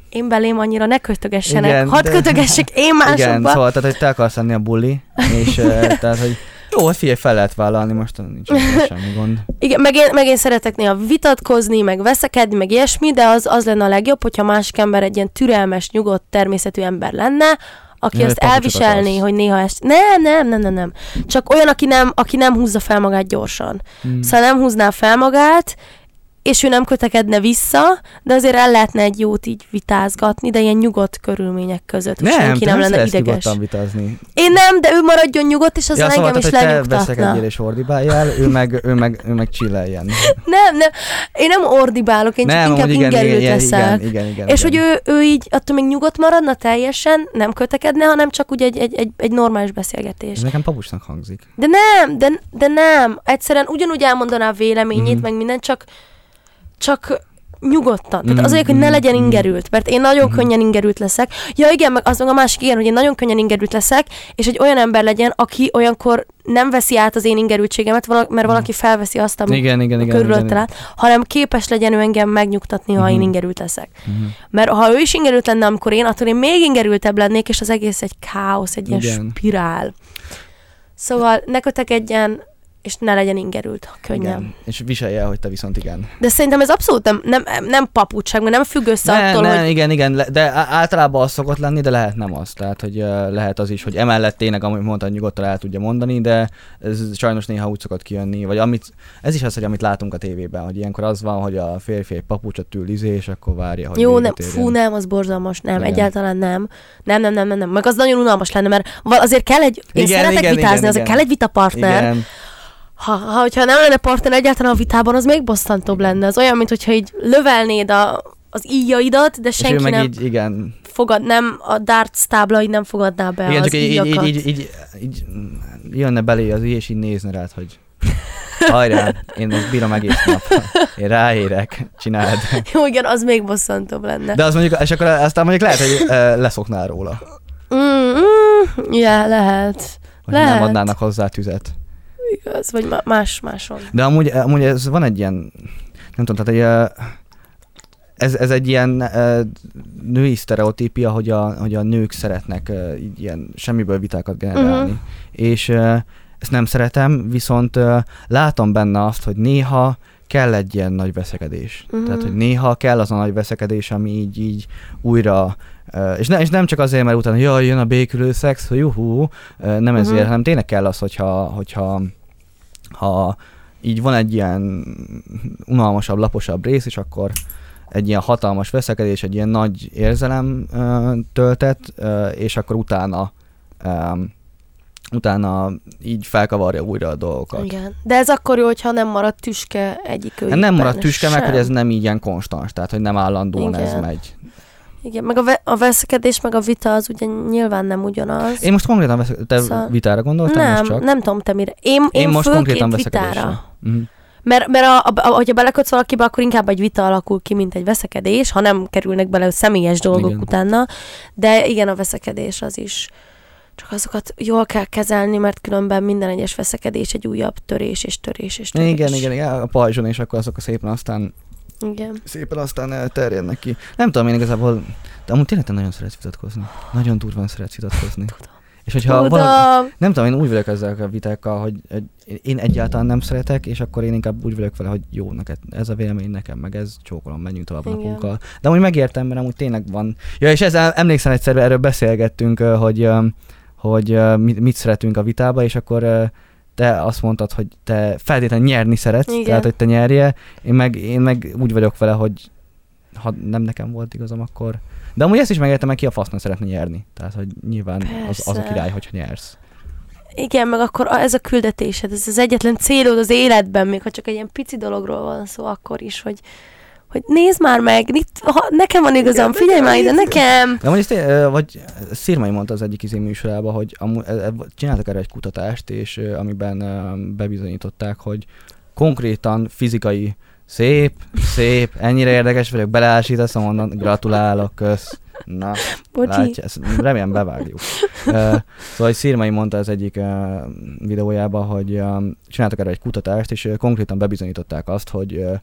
S1: én belém annyira ne kötögessenek.
S2: Igen,
S1: Hadd
S2: de-
S1: kötögessek én
S2: Igen,
S1: másokba.
S2: szóval tehát, hogy te akarsz lenni a bulli, és eh, tehát, hogy jó, hát figyelj, fel lehet vállalni, most nincs semmi gond.
S1: Igen, meg én, meg én szeretek néha vitatkozni, meg veszekedni, meg ilyesmi, de az, az lenne a legjobb, hogyha másik ember egy ilyen türelmes, nyugodt, természetű ember lenne, aki azt elviselné,
S2: akarsz.
S1: hogy néha ezt... Nem, nem, nem, nem, nem. Csak olyan, aki nem, aki nem húzza fel magát gyorsan.
S2: Mm.
S1: Szóval nem húzná fel magát, és ő nem kötekedne vissza, de azért el lehetne egy jót így vitázgatni, de ilyen nyugodt körülmények között,
S2: Nem,
S1: senki nem,
S2: nem
S1: lenne ideges.
S2: vitazni.
S1: Én nem, de ő maradjon nyugodt, és azzal
S2: ja, szóval,
S1: engem
S2: tehát,
S1: is
S2: hogy te
S1: lenyugtatna.
S2: és ordibáljál, ő meg, ő meg, ő meg chilleljen.
S1: Nem, nem, én nem ordibálok, én csak
S2: nem,
S1: inkább
S2: amúgy igen,
S1: ingerült
S2: igen,
S1: leszek.
S2: igen, igen, igen,
S1: És
S2: igen.
S1: hogy ő, ő így attól még nyugodt maradna teljesen, nem kötekedne, hanem csak úgy egy, egy, egy, egy normális beszélgetés.
S2: Ez nekem papucsnak hangzik.
S1: De nem, de, de nem. Egyszerűen ugyanúgy elmondaná a véleményét,
S2: Mhm.
S1: meg minden, csak, csak nyugodtan. Tehát azért, hogy ne
S2: mhm,
S1: legyen ingerült, mert én nagyon
S2: Mhm.
S1: könnyen ingerült leszek. Ja igen, meg az meg a másik, igen, hogy én nagyon könnyen ingerült leszek, és egy olyan ember legyen, aki olyankor nem veszi át az én ingerültségemet, mert valaki felveszi azt, ami
S2: Igen, igen, igen.
S1: körülötte lát, hanem képes legyen ő engem megnyugtatni, ha én
S2: Mhm.
S1: ingerült leszek.
S2: Mhm.
S1: Mert ha ő is ingerült lenne, amikor én, attól én még ingerültebb lennék, és az egész egy káosz, egy ilyen
S2: Igen.
S1: spirál. Szóval ne kötekedjen, és ne legyen ingerült, könnyen.
S2: Igen. És viselje el, hogy te viszont igen.
S1: De szerintem ez abszolút nem, nem, nem paputság, mert nem függ össze
S2: Ne,
S1: attól,
S2: ne,
S1: hogy...
S2: igen, igen, de általában az szokott lenni, de lehet nem az. Tehát, hogy lehet az is, hogy emellett tényleg, amit mondtad, nyugodtan el tudja mondani, de ez sajnos néha úgy szokott kijönni, vagy amit, ez is az, hogy amit látunk a tévében, hogy ilyenkor az van, hogy a férfi egy papucsot ül izé, és akkor várja, hogy
S1: Jó, nem,
S2: érjen.
S1: fú, nem, az borzalmas, nem,
S2: Igen.
S1: egyáltalán nem. Nem, nem, nem, nem, nem. Meg az nagyon unalmas lenne, mert azért kell egy, én
S2: Igen,
S1: szeretek
S2: igen,
S1: vitázni,
S2: igen,
S1: azért
S2: igen.
S1: kell egy vitapartner,
S2: Igen,
S1: Ha, ha hogyha nem lenne partner egyáltalán a vitában, az még bosszantóbb lenne. Az olyan, mint hogyha így lövelnéd a, az íjaidat, de senki
S2: meg
S1: nem
S2: így, igen,
S1: fogad, nem, a darts tábla így nem fogadná be
S2: igen,
S1: az
S2: csak így,
S1: íjakat.
S2: így, így, így, így, jönne belé az íj, és így nézne rád, hogy hajrá, én ezt bírom egész nap. Én ráérek, csináld.
S1: Jó, igen, az még bosszantóbb lenne.
S2: De az mondjuk, és akkor aztán mondjuk lehet, hogy leszoknál róla.
S1: Mm, mm, ja, lehet.
S2: Hogy
S1: Lehet.
S2: nem adnának hozzá tüzet.
S1: Igaz, vagy má- más, máson.
S2: De amúgy, amúgy ez van egy ilyen, nem tudom, tehát egy, ez, ez egy ilyen női sztereotípia, hogy a, hogy a nők szeretnek uh, így ilyen semmiből vitákat generálni.
S1: Mhm.
S2: És uh, ezt nem szeretem, viszont látom benne azt, hogy néha kell egy ilyen nagy veszekedés.
S1: Mhm.
S2: Tehát, hogy néha kell az a nagy veszekedés, ami így, így újra és, ne, és nem csak azért, mert utána jaj, jön a békülő szex, hogy juhú, uh, nem ezért,
S1: Mhm.
S2: hanem tényleg kell az, hogyha, hogyha ha így van egy ilyen unalmasabb, laposabb rész, és akkor egy ilyen hatalmas veszekedés, egy ilyen nagy érzelem uh, töltet, uh, és akkor utána um, utána így felkavarja újra a dolgokat.
S1: Igen. De ez akkor jó, hogyha nem marad tüske egyik
S2: Hát nem marad tüske meg, hogy ez nem így ilyen konstans, tehát hogy nem állandóan ez
S1: Igen.
S2: megy.
S1: Igen, meg a, ve- a veszekedés, meg a vita az ugye nyilván nem ugyanaz.
S2: Én most konkrétan vesz- te
S1: Szóval-
S2: vitára gondoltam
S1: nem,
S2: most csak?
S1: nem tudom te mire. Én, én,
S2: Én most konkrétan
S1: vitára.
S2: Mhm.
S1: Mert, mert a, a, a, hogyha belekötsz valakibe, akkor inkább egy vita alakul ki, mint egy veszekedés, ha nem kerülnek bele személyes dolgok
S2: Igen.
S1: utána. De igen, a veszekedés az is. Csak azokat jól kell kezelni, mert különben minden egyes veszekedés egy újabb törés és törés és törés.
S2: Igen, igen, igen, a pajzson, és akkor azok szépen aztán
S1: igen.
S2: szépen aztán elterjednek ki. Nem tudom, én igazából, de amúgy tényleg te nagyon szeretsz vitatkozni. Nagyon durván szeretsz vitatkozni.
S1: Tudom.
S2: És hogyha
S1: Tudom.
S2: valaki, nem tudom, én úgy vagyok ezzel a vitákkal, hogy én egyáltalán nem szeretek, és akkor én inkább úgy vagyok vele, hogy jó, neked ez a vélemény nekem, meg ez csókolom, menjünk tovább a
S1: Igen.
S2: napunkkal. De amúgy megértem, mert amúgy tényleg van. Ja, és ezzel emlékszem egyszer, erről beszélgettünk, hogy, hogy mit, szeretünk a vitába, és akkor te azt mondtad, hogy te feltétlenül nyerni szeretsz,
S1: Igen.
S2: tehát hogy te nyerje, én meg, én meg úgy vagyok vele, hogy ha nem nekem volt igazam, akkor... De amúgy ezt is megértem, mert ki a fasznak szeretne nyerni. Tehát, hogy nyilván az, az a király, hogyha nyersz.
S1: Igen, meg akkor ez a küldetésed, ez az egyetlen célod az életben, még ha csak egy ilyen pici dologról van szó, akkor is, hogy, hogy nézd már meg, itt, ha, nekem van igazam, figyelj már ide, nekem!
S2: De amúgy ezt, vagy Szirmai mondta az egyik izé műsorában, hogy ö, csináltak erre egy kutatást, és amiben bebizonyították, hogy konkrétan fizikai Szép, szép, ennyire érdekes vagyok, beleásítasz onnan, gratulálok, kösz. Na,
S1: Bocsi.
S2: látja, ezt remélem bevágjuk. Uh, szóval, Szirmai mondta az egyik uh, videójában, hogy uh, csináltak erre egy kutatást, és uh, konkrétan bebizonyították azt, hogy uh,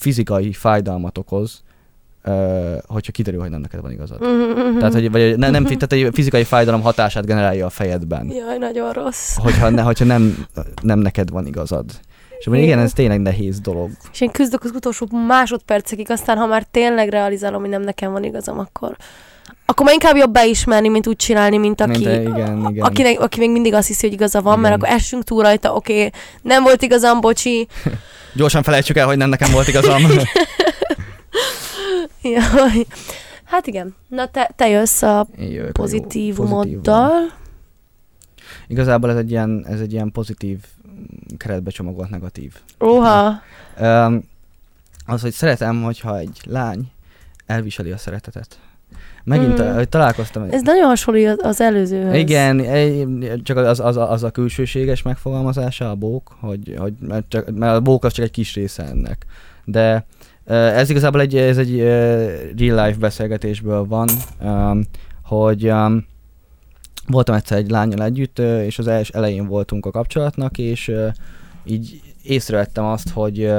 S2: fizikai fájdalmat okoz, uh, hogyha kiderül, hogy nem neked van igazad.
S1: Mhm.
S2: Tehát, hogy vagy, ne, nem, tehát egy fizikai fájdalom hatását generálja a fejedben,
S1: Jaj, nagyon rossz.
S2: hogyha, ne, hogyha nem, nem neked van igazad. És mondja, igen, ez tényleg nehéz dolog.
S1: És én küzdök az utolsó másodpercekig, aztán ha már tényleg realizálom, hogy nem nekem van igazam, akkor akkor már inkább jobb beismerni, mint úgy csinálni, mint aki,
S2: Mint, igen, igen.
S1: akinek, aki még mindig azt hiszi, hogy igaza van,
S2: Igen.
S1: mert akkor essünk túl rajta, oké, okay, nem volt igazam, bocsi.
S2: Gyorsan felejtsük el, hogy nem nekem volt igazam.
S1: Jaj. Hát igen. Na te, te jössz a
S2: Jövök
S1: pozitívumoddal.
S2: Igazából ez egy ilyen, ez egy ilyen pozitív mm, keretbe csomagolt negatív. Um, az, hogy szeretem, hogyha egy lány elviseli a szeretetet. Megint, mm. találkoztam.
S1: Ez nagyon hasonlít az- előzőhöz.
S2: Igen, csak az, az, az a külsőséges megfogalmazása a bók, hogy, hogy mert, csak, mert a bók az csak egy kis része ennek. De ez igazából egy, ez egy real life beszélgetésből van, hogy voltam egyszer egy lányjal együtt, és az els elején voltunk a kapcsolatnak, és így észrevettem azt, hogy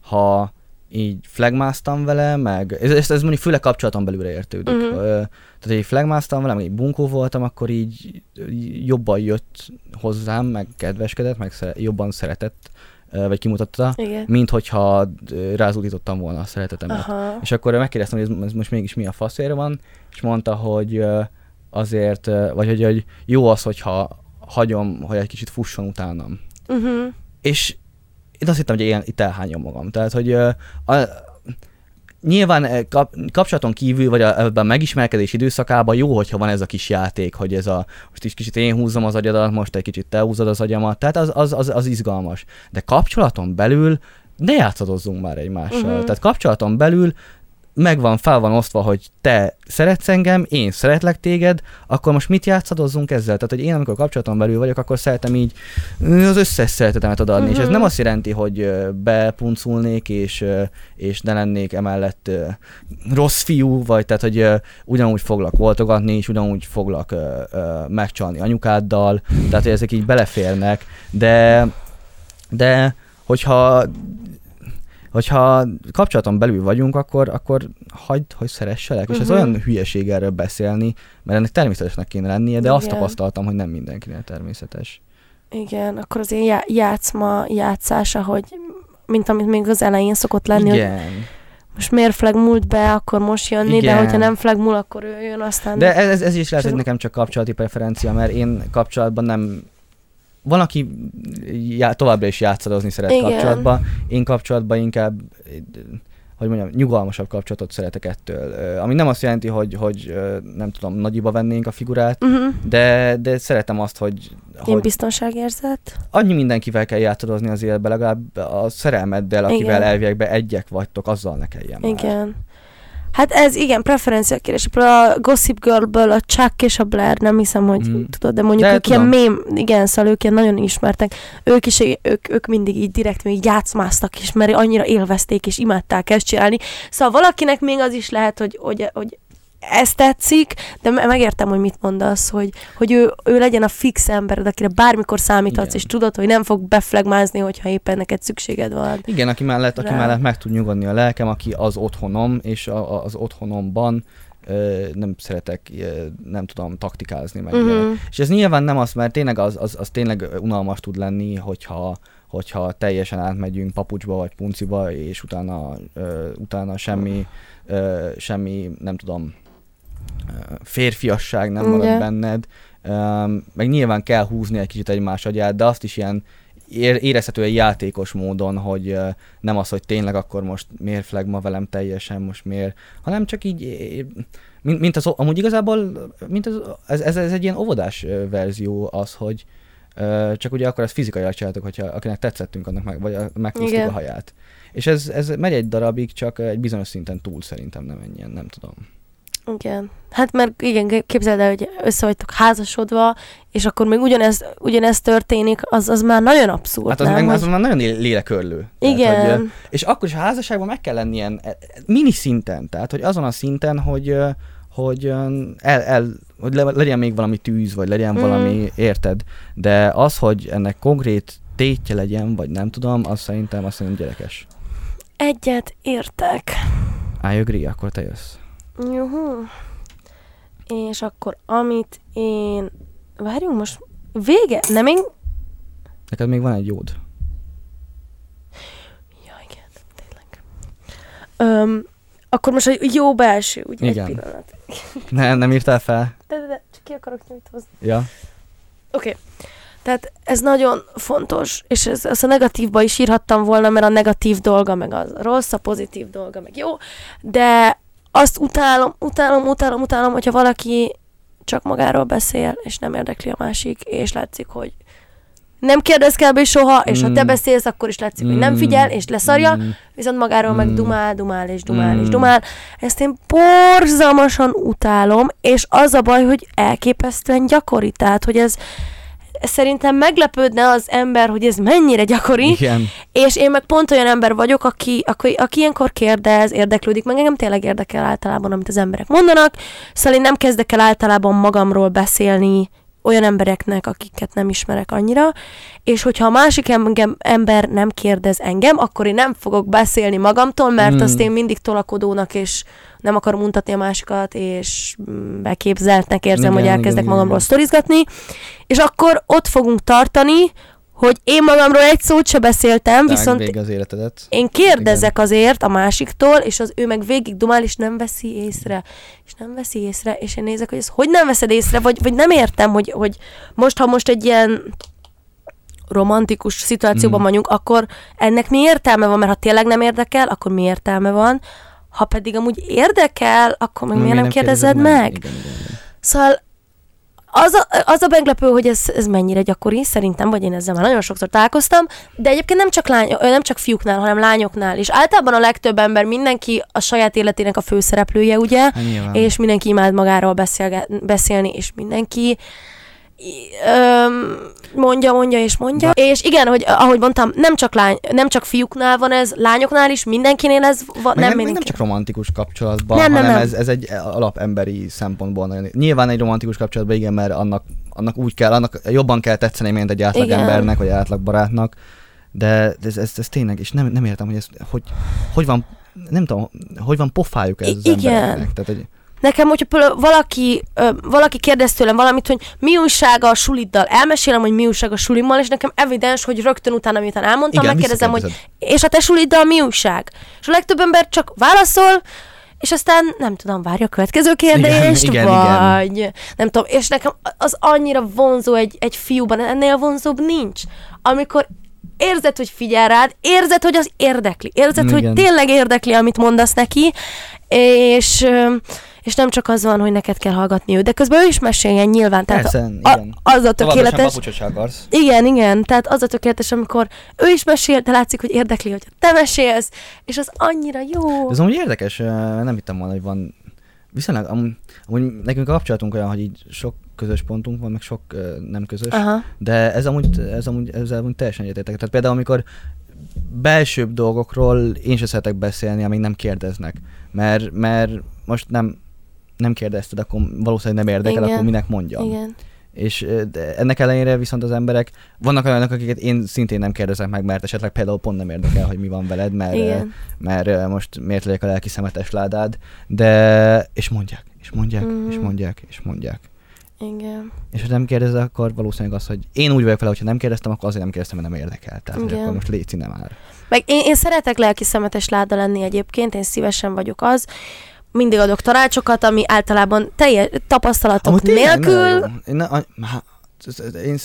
S2: ha így flagmáztam vele, meg ez, ez, ez mondjuk főleg kapcsolaton belülre értődik. Uh-huh. Tehát, hogy flagmáztam vele, meg így bunkó voltam, akkor így így jobban jött hozzám, meg kedveskedett, meg szere- jobban szeretett, vagy kimutatta,
S1: Igen.
S2: mint hogyha ö, rázúdítottam volna a szeretetemet.
S1: Aha.
S2: És akkor megkérdeztem, hogy ez, ez most mégis mi a faszért van, és mondta, hogy azért, vagy hogy, hogy jó az, hogyha hagyom, hogy egy kicsit fusson utánam.
S1: Uh-huh.
S2: És én azt hittem, hogy ilyen, itt elhányom magam. Tehát, hogy a, nyilván ö, kap, kapcsolaton kívül, vagy a, ebben a megismerkedés időszakában jó, hogyha van ez a kis játék, hogy ez a, most is kicsit én húzom az agyadat, most egy kicsit te húzod az agyamat, tehát az, az, az, az izgalmas. De kapcsolaton belül ne játszadozzunk már egymással. Uh-huh. Tehát kapcsolaton belül megvan, fel van osztva, hogy te szeretsz engem, én szeretlek téged, akkor most mit játszadozzunk ezzel? Tehát, hogy én amikor kapcsolaton belül vagyok, akkor szeretem így az összes szeretetemet odaadni, uh-huh. és ez
S1: Mhm.
S2: nem azt jelenti, hogy bepunculnék, és, és ne lennék emellett rossz fiú, vagy tehát, hogy ugyanúgy foglak voltogatni, és ugyanúgy foglak megcsalni anyukáddal, tehát, hogy ezek így beleférnek, de, de hogyha hogyha kapcsolaton belül vagyunk, akkor, akkor hagyd, hogy szeresselek. És ez
S1: Mhm.
S2: olyan hülyeség erről beszélni, mert ennek természetesnek kéne lennie, de azt
S1: Igen.
S2: tapasztaltam, hogy nem mindenkinél természetes.
S1: Igen, akkor az ilyen já- játszma játszása, hogy mint amit még az elején szokott lenni, hogy
S2: Igen.
S1: most miért flagmult be, akkor most jönni,
S2: Igen.
S1: de hogyha nem flagmul, akkor ő jön aztán.
S2: De ez, ez is lehet, hogy
S1: ez-
S2: nekem csak kapcsolati preferencia, mert én kapcsolatban nem... Van, aki já, továbbra is játszadozni szeret
S1: Igen.
S2: kapcsolatban, én kapcsolatban inkább hogy mondjam, nyugalmasabb kapcsolatot szeretek ettől. Ami nem azt jelenti, hogy, hogy nem tudom, nagyiba vennénk a figurát,
S1: Uh-huh.
S2: de, de szeretem azt, hogy,
S1: Ilyen
S2: hogy
S1: biztonságérzet.
S2: annyi mindenkivel kell játszadozni az életbe, legalább a szerelmeddel, akivel
S1: Igen.
S2: elviekben egyek vagytok, azzal ne kelljen már.
S1: Hát ez igen, preferencia kérdés. A Gossip Girlből a Chuck és a Blair, nem hiszem, hogy
S2: Mm.
S1: tudod, de mondjuk
S2: De
S1: ők ilyen
S2: tudom.
S1: mém, igen, szóval ők ilyen nagyon ismertek. Ők is, ők, ők mindig így direkt még játszmáztak is, mert annyira élvezték és imádták ezt csinálni. Szóval valakinek még az is lehet, hogy, hogy, hogy ez tetszik, de me- megértem, hogy mit mondasz, hogy, hogy ő, ő legyen a fix embered, akire bármikor számíthatsz,
S2: Igen.
S1: és tudod, hogy nem fog beflegmázni, hogyha éppen neked szükséged van.
S2: Igen, aki mellett, aki
S1: Rá.
S2: mellett meg tud nyugodni a lelkem, aki az otthonom, és a, az otthonomban nem szeretek, nem tudom, taktikázni meg. Uh-huh. És ez nyilván nem az, mert tényleg az, az, az tényleg unalmas tud lenni, hogyha hogyha teljesen átmegyünk papucsba vagy punciba, és utána, utána semmi, semmi, nem tudom, férfiasság nem marad
S1: Igen.
S2: benned. Ö, meg nyilván kell húzni egy kicsit egymás agyát, de azt is ilyen ér- érezhetően játékos módon, hogy ö, nem az, hogy tényleg akkor most miért flagma velem teljesen, most miért, hanem csak így, mint, mint az, amúgy igazából, mint az, ez, ez, ez egy ilyen óvodás verzió az, hogy csak ugye akkor ezt fizikailag csináltuk, hogyha akinek tetszettünk, annak meg, vagy meghúztuk a haját. És ez, ez megy egy darabig, csak egy bizonyos szinten túl szerintem nem ennyien, nem tudom.
S1: Igen. Hát mert igen, képzeld el, hogy össze vagytok házasodva, és akkor még ugyanez, ugyanez történik, az, az már nagyon abszurd,
S2: Hát az,
S1: nem?
S2: meg, az
S1: Hogy-
S2: már nagyon lélekörlő.
S1: Igen.
S2: Tehát, hogy, és akkor is a házasságban meg kell lenni ilyen e, mini szinten, tehát hogy azon a szinten, hogy hogy el, el, hogy le, legyen még valami tűz, vagy legyen
S1: Mm.
S2: valami, érted? De az, hogy ennek konkrét tétje legyen, vagy nem tudom, az szerintem azt szerintem gyerekes.
S1: Egyet értek.
S2: I agree, akkor te jössz.
S1: Juhu. És akkor amit én... Várjunk most... Vége? Nem én...
S2: Neked még van egy jód.
S1: Ja, igen, tényleg. Öm, akkor most egy jó belső, ugye?
S2: Igen.
S1: Egy pillanat.
S2: Ne, nem írtál fel?
S1: De, de, de, csak ki akarok nyújtózni.
S2: Ja.
S1: Oké. Okay. Tehát ez nagyon fontos, és ez, ezt a negatívba is írhattam volna, mert a negatív dolga meg az rossz, a pozitív dolga meg jó, de azt utálom, utálom, utálom, utálom, hogyha valaki csak magáról beszél, és nem érdekli a másik, és látszik, hogy nem kérdez kb. soha, és ha te
S2: Mm.
S1: beszélsz, akkor is látszik, hogy nem
S2: Mm.
S1: figyel, és leszarja,
S2: Mm.
S1: viszont magáról meg
S2: Mm.
S1: dumál, dumál, és dumál, és
S2: Mm.
S1: dumál. Ezt én borzalmasan utálom, és az a baj, hogy elképesztően gyakori, tehát, hogy ez szerintem meglepődne az ember, hogy ez mennyire gyakori,
S2: Igen.
S1: és én meg pont olyan ember vagyok, aki, aki, aki ilyenkor kérdez, érdeklődik, meg engem tényleg érdekel általában, amit az emberek mondanak, szóval én nem kezdek el általában magamról beszélni olyan embereknek, akiket nem ismerek annyira, és hogyha a másik engem, ember nem kérdez engem, akkor én nem fogok beszélni magamtól, mert
S2: Mm.
S1: azt én mindig tolakodónak, és nem akarom mutatni a másikat, és mm, beképzeltnek érzem,
S2: Igen,
S1: hogy elkezdek
S2: igen,
S1: magamról
S2: igen.
S1: sztorizgatni, és akkor ott fogunk tartani, hogy én magamról egy szót se beszéltem,
S2: Viszont...
S1: viszont
S2: Vége az életedet.
S1: én kérdezek azért a másiktól, és az ő meg végig dumál, és nem veszi észre. És nem veszi észre, és én nézek, hogy ez hogy nem veszed észre, vagy, vagy nem értem, hogy, hogy most, ha most egy ilyen romantikus szituációban
S2: Mm.
S1: vagyunk, akkor ennek mi értelme van, mert ha tényleg nem érdekel, akkor mi értelme van, ha pedig amúgy érdekel, akkor meg miért nem kérdezed meg?
S2: Igen, igen, igen.
S1: Szóval az a, az a meglepő, hogy ez, ez mennyire gyakori, szerintem, vagy én ezzel már nagyon sokszor találkoztam, de egyébként nem csak, lány, nem csak fiúknál, hanem lányoknál is. Általában a legtöbb ember, mindenki a saját életének a főszereplője, ugye?
S2: Hát nyilván.
S1: És mindenki imád magáról beszélge- beszélni, és mindenki öm, mondja, mondja és mondja.
S2: Bá-
S1: és igen, hogy ahogy mondtam, nem csak, lány, nem csak fiúknál van ez, lányoknál is, mindenkinél ez van, nem,
S2: nem, nem,
S1: mindenki.
S2: nem csak romantikus kapcsolatban,
S1: Nem, nem,
S2: hanem
S1: nem.
S2: Ez, ez egy alapemberi szempontból nagyon. Nyilván egy romantikus kapcsolatban igen, mert annak, annak úgy kell, annak jobban kell tetszeni, mint egy átlag
S1: Igen.
S2: embernek, vagy átlag barátnak. De ez, ez, ez tényleg, és nem, nem értem, hogy ez hogy, hogy van, nem tudom, hogy van pofájuk ez az
S1: I- igen.
S2: embereknek. Tehát, hogy,
S1: Nekem, hogyha például valaki, ö, valaki kérdez tőlem valamit, hogy mi újság a suliddal, elmesélem, hogy mi újság a sulimmal, és nekem evidens, hogy rögtön utána, miután elmondtam,
S2: Igen,
S1: megkérdezem, hogy és a te suliddal mi újság? És a legtöbb ember csak válaszol, és aztán nem tudom, várja a következő kérdést,
S2: igen,
S1: vagy igen. nem tudom, és nekem az annyira vonzó egy, egy fiúban, ennél vonzóbb nincs. Amikor érzed, hogy figyel rád, érzed, hogy az érdekli, érzed,
S2: Mm,
S1: hogy
S2: igen.
S1: tényleg érdekli, amit mondasz neki, és, és nem csak az van, hogy neked kell hallgatni őt, de közben ő is meséljen nyilván. Tehát
S2: Persze,
S1: a,
S2: igen.
S1: az a tökéletes.
S2: akarsz.
S1: Igen, igen, tehát az a tökéletes, amikor ő is mesél, de látszik, hogy érdekli, hogy te mesélsz, és az annyira jó.
S2: De ez amúgy érdekes, nem hittem volna, hogy van viszonylag, amúgy, amúgy nekünk a kapcsolatunk olyan, hogy így sok közös pontunk van, meg sok nem közös,
S1: Aha.
S2: de ez amúgy, ez amúgy, ezzel amúgy teljesen egyetértek. Tehát például amikor belsőbb dolgokról én sem szeretek beszélni, amíg nem kérdeznek. Mert, mert most nem, nem kérdezted, akkor valószínűleg nem érdekel,
S1: Igen.
S2: akkor minek mondjam.
S1: Igen.
S2: És ennek ellenére viszont az emberek, vannak olyanok, akiket én szintén nem kérdezek meg, mert esetleg például pont nem érdekel, hogy mi van veled, mert,
S1: Igen.
S2: mert most miért legyek a lelki szemetes ládád, de és mondják, és mondják,
S1: Mhm.
S2: és mondják, és mondják.
S1: Igen.
S2: És ha nem kérdezel, akkor valószínűleg az, hogy én úgy vagyok vele, hogyha nem kérdeztem, akkor azért nem kérdeztem, mert nem érdekel. Tehát,
S1: Igen.
S2: akkor most léci nem már.
S1: Meg én, én szeretek lelki szemetes láda lenni egyébként, én szívesen vagyok az. Mindig adok tanácsokat, ami általában teljes tapasztalatok
S2: Amúgy
S1: nélkül.
S2: Én, a, há, ez- ez- én,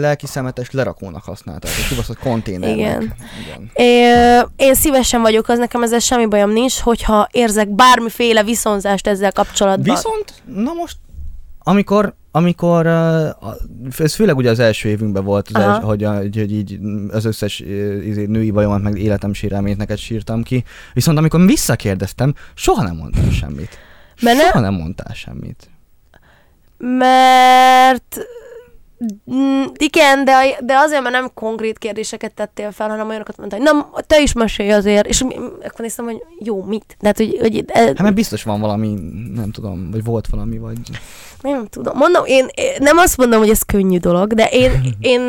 S2: lelki szemetes lerakónak használtam, egy kibaszott konténernek.
S1: Igen.
S2: Igen.
S1: É, én szívesen vagyok az, nekem ezzel semmi bajom nincs, hogyha érzek bármiféle viszonzást ezzel kapcsolatban.
S2: Viszont, na most, amikor, amikor, ez főleg ugye az első évünkben volt, az
S1: Aha.
S2: els, hogy, hogy, hogy így az összes izé, női bajomat, meg életem sérelmét neked sírtam ki, viszont amikor visszakérdeztem, soha nem mondtam semmit.
S1: Mert
S2: Soha
S1: nem,
S2: nem mondtál semmit.
S1: mert Mm, igen, de, de azért, mert nem konkrét kérdéseket tettél fel, hanem olyanokat mondtál, hogy na, te is mesélj azért, és akkor néztem, hogy jó, mit? Tehát, hogy, hogy e,
S2: Hát mert biztos van valami, nem tudom, vagy volt valami, vagy...
S1: nem tudom. Mondom, én, én nem azt mondom, hogy ez könnyű dolog, de én, én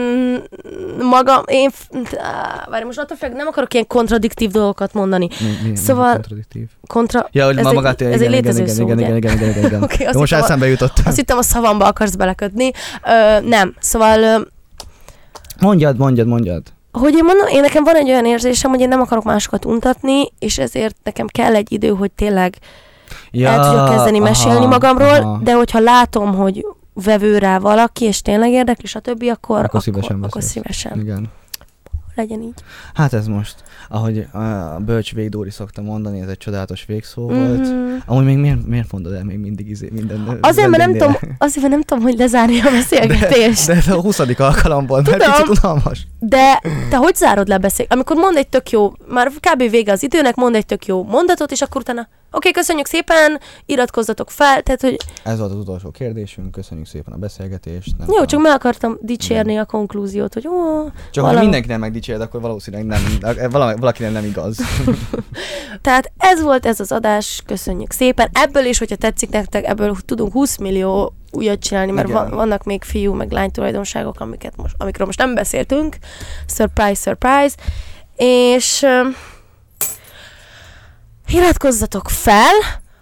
S1: magam, én, á, várj, most attól függ, nem akarok ilyen kontradiktív dolgokat mondani.
S2: Mi, mi,
S1: Szóval-
S2: mi kontradiktív?
S1: Kontra,
S2: Ja, hogy
S1: ez
S2: ma
S1: egy-
S2: magát,
S1: ez
S2: igen,
S1: egy létező
S2: igen,
S1: szó,
S2: igen, igen, igen, igen, igen, igen.
S1: Oké, azt
S2: most eszembe jutott.
S1: azt hittem a szavamba akarsz belekötni. Ö, nem, szóval ö,
S2: Mondjad, mondjad, mondjad.
S1: hogy én mondom, én nekem van egy olyan érzésem, hogy én nem akarok másokat untatni, és ezért nekem kell egy idő, hogy tényleg ja, el tudjak kezdeni
S2: aha,
S1: mesélni magamról,
S2: aha.
S1: de hogyha látom, hogy vevő rá valaki, és tényleg érdekli, stb., akkor,
S2: Akkor szívesen
S1: akkor, akkor szívesen.
S2: Igen.
S1: Legyen így.
S2: Hát ez most, ahogy a Bölcs Végdóri szokta mondani, ez egy csodálatos végszó volt.
S1: Mhm.
S2: Amúgy még miért, miért mondod el még mindig izé, minden
S1: Azért, mert nem tudom, azért, mert nem tudom, hogy lezárni a beszélgetést.
S2: De ez a 20. alkalomból, mert
S1: Tudom.
S2: picit unalmas.
S1: De te hogy zárod le a beszél? Amikor mond egy tök jó, már kb. vége az időnek, mond egy tök jó mondatot, és akkor utána, oké, köszönjük szépen, iratkozzatok fel, tehát, hogy
S2: Ez volt az utolsó kérdésünk, köszönjük szépen a beszélgetést. Nem
S1: jó, csak meg akartam dicsérni a konklúziót, hogy ó,
S2: Csak
S1: valami-
S2: ha mindenki nem megdicsérd, akkor valószínűleg nem, valami, valakinek nem igaz.
S1: Tehát ez volt ez az adás, köszönjük szépen. Ebből is, hogyha tetszik nektek, ebből tudunk 20 millió újat csinálni, mert
S2: Igen.
S1: van, vannak még fiú, meg lány tulajdonságok, amiket most, amikről most nem beszéltünk. Surprise, surprise. És iratkozzatok fel,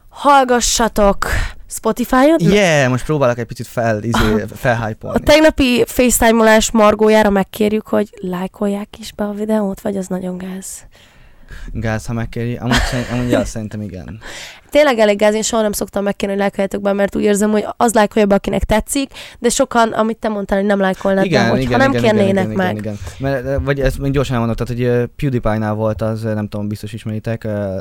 S1: hallgassatok Spotify-on.
S2: Yeah, most próbálok egy picit fel, izé,
S1: A
S2: felhypolni.
S1: tegnapi FaceTime-olás margójára megkérjük, hogy lájkolják is be a videót, vagy az nagyon gáz.
S2: Gáz, ha megkéri. Amúgy, szerint, amúgy ja, szerintem igen.
S1: tényleg elég gáz, én soha nem szoktam megkérni, hogy lájkoljátok be, mert úgy érzem, hogy az lájkolja be, akinek tetszik, de sokan, amit te mondtál, hogy nem lájkolnád be, hogyha nem kérnének
S2: igen,
S1: meg.
S2: Igen, igen. Mert, vagy ezt még gyorsan elmondok, tehát hogy eh, PewDiePie-nál volt az, nem tudom, biztos ismeritek, eh,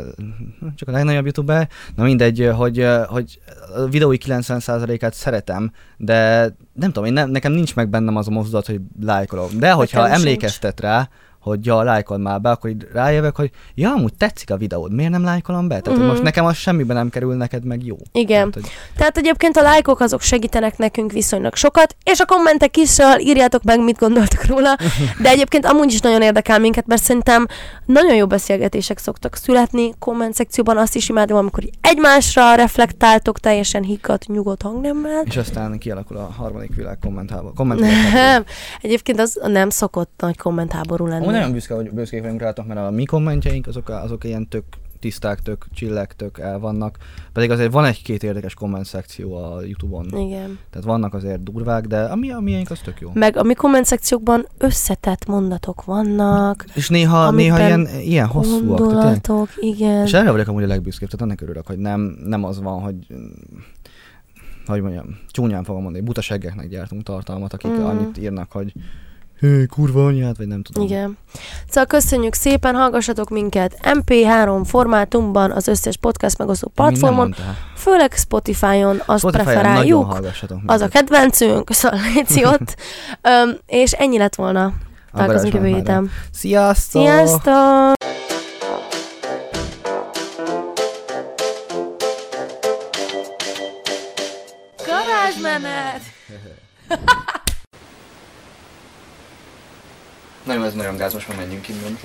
S2: csak a legnagyobb youtuber, na mindegy, hogy, eh, hogy a videói 90%-át szeretem, de nem tudom, én nem, nekem nincs meg bennem az a mozdulat, hogy lájkolom. De hogyha emlékeztet rá, hogy ja, lájkol be, akkor így rájövök, hogy ja, amúgy tetszik a videód, miért nem lájkolom be? Tehát,
S1: Mhm.
S2: most nekem az semmiben nem kerül, neked meg jó.
S1: Igen.
S2: Tehát, hogy
S1: Tehát egyébként a lájkok azok segítenek nekünk viszonylag sokat, és a kommentek is, szóval írjátok meg, mit gondoltok róla, de egyébként amúgy is nagyon érdekel minket, mert szerintem nagyon jó beszélgetések szoktak születni, komment szekcióban azt is imádom, amikor egymásra reflektáltok teljesen higgadt, nyugodt hangnemmel.
S2: és aztán kialakul a harmadik világ kommenthába. kommenthába.
S1: Nem, egyébként az nem szokott nagy kommentháború lenni.
S2: Nagyon büszke, hogy büszkék vagyunk rátok, mert a mi kommentjeink azok, azok ilyen tök tiszták, tök csillek, tök el vannak. Pedig azért van egy-két érdekes komment szekció a Youtube-on.
S1: Igen.
S2: Tehát vannak azért durvák, de a, mi, a miénk az tök jó.
S1: Meg a mi komment szekciókban összetett mondatok vannak,
S2: És néha, néha ilyen, ilyen hosszúak. Tehát
S1: gondolatok, igen.
S2: és erre vagyok amúgy a legbüszkébb, tehát annak örülök, hogy nem, nem az van, hogy mm, hogy mondjam, csúnyán fogom mondani, butaseggeknek gyártunk tartalmat, akik
S1: Mhm.
S2: annyit írnak, hogy hé, kurva anyját, vagy nem tudom.
S1: Igen. Szóval köszönjük szépen, hallgassatok minket MP3 formátumban az összes podcast megosztó platformon, főleg Spotify-on, azt
S2: Spotify-on nagyon
S1: preferáljuk,
S2: hallgassatok
S1: az a kedvencünk, szóval léci ott, Öm, és ennyi lett volna. Találkozunk jövő héten.
S2: Sziasztok!
S1: Sziasztok! Garázsmenet!
S2: Nem, ez nagyon gáz, most már menjünk innen.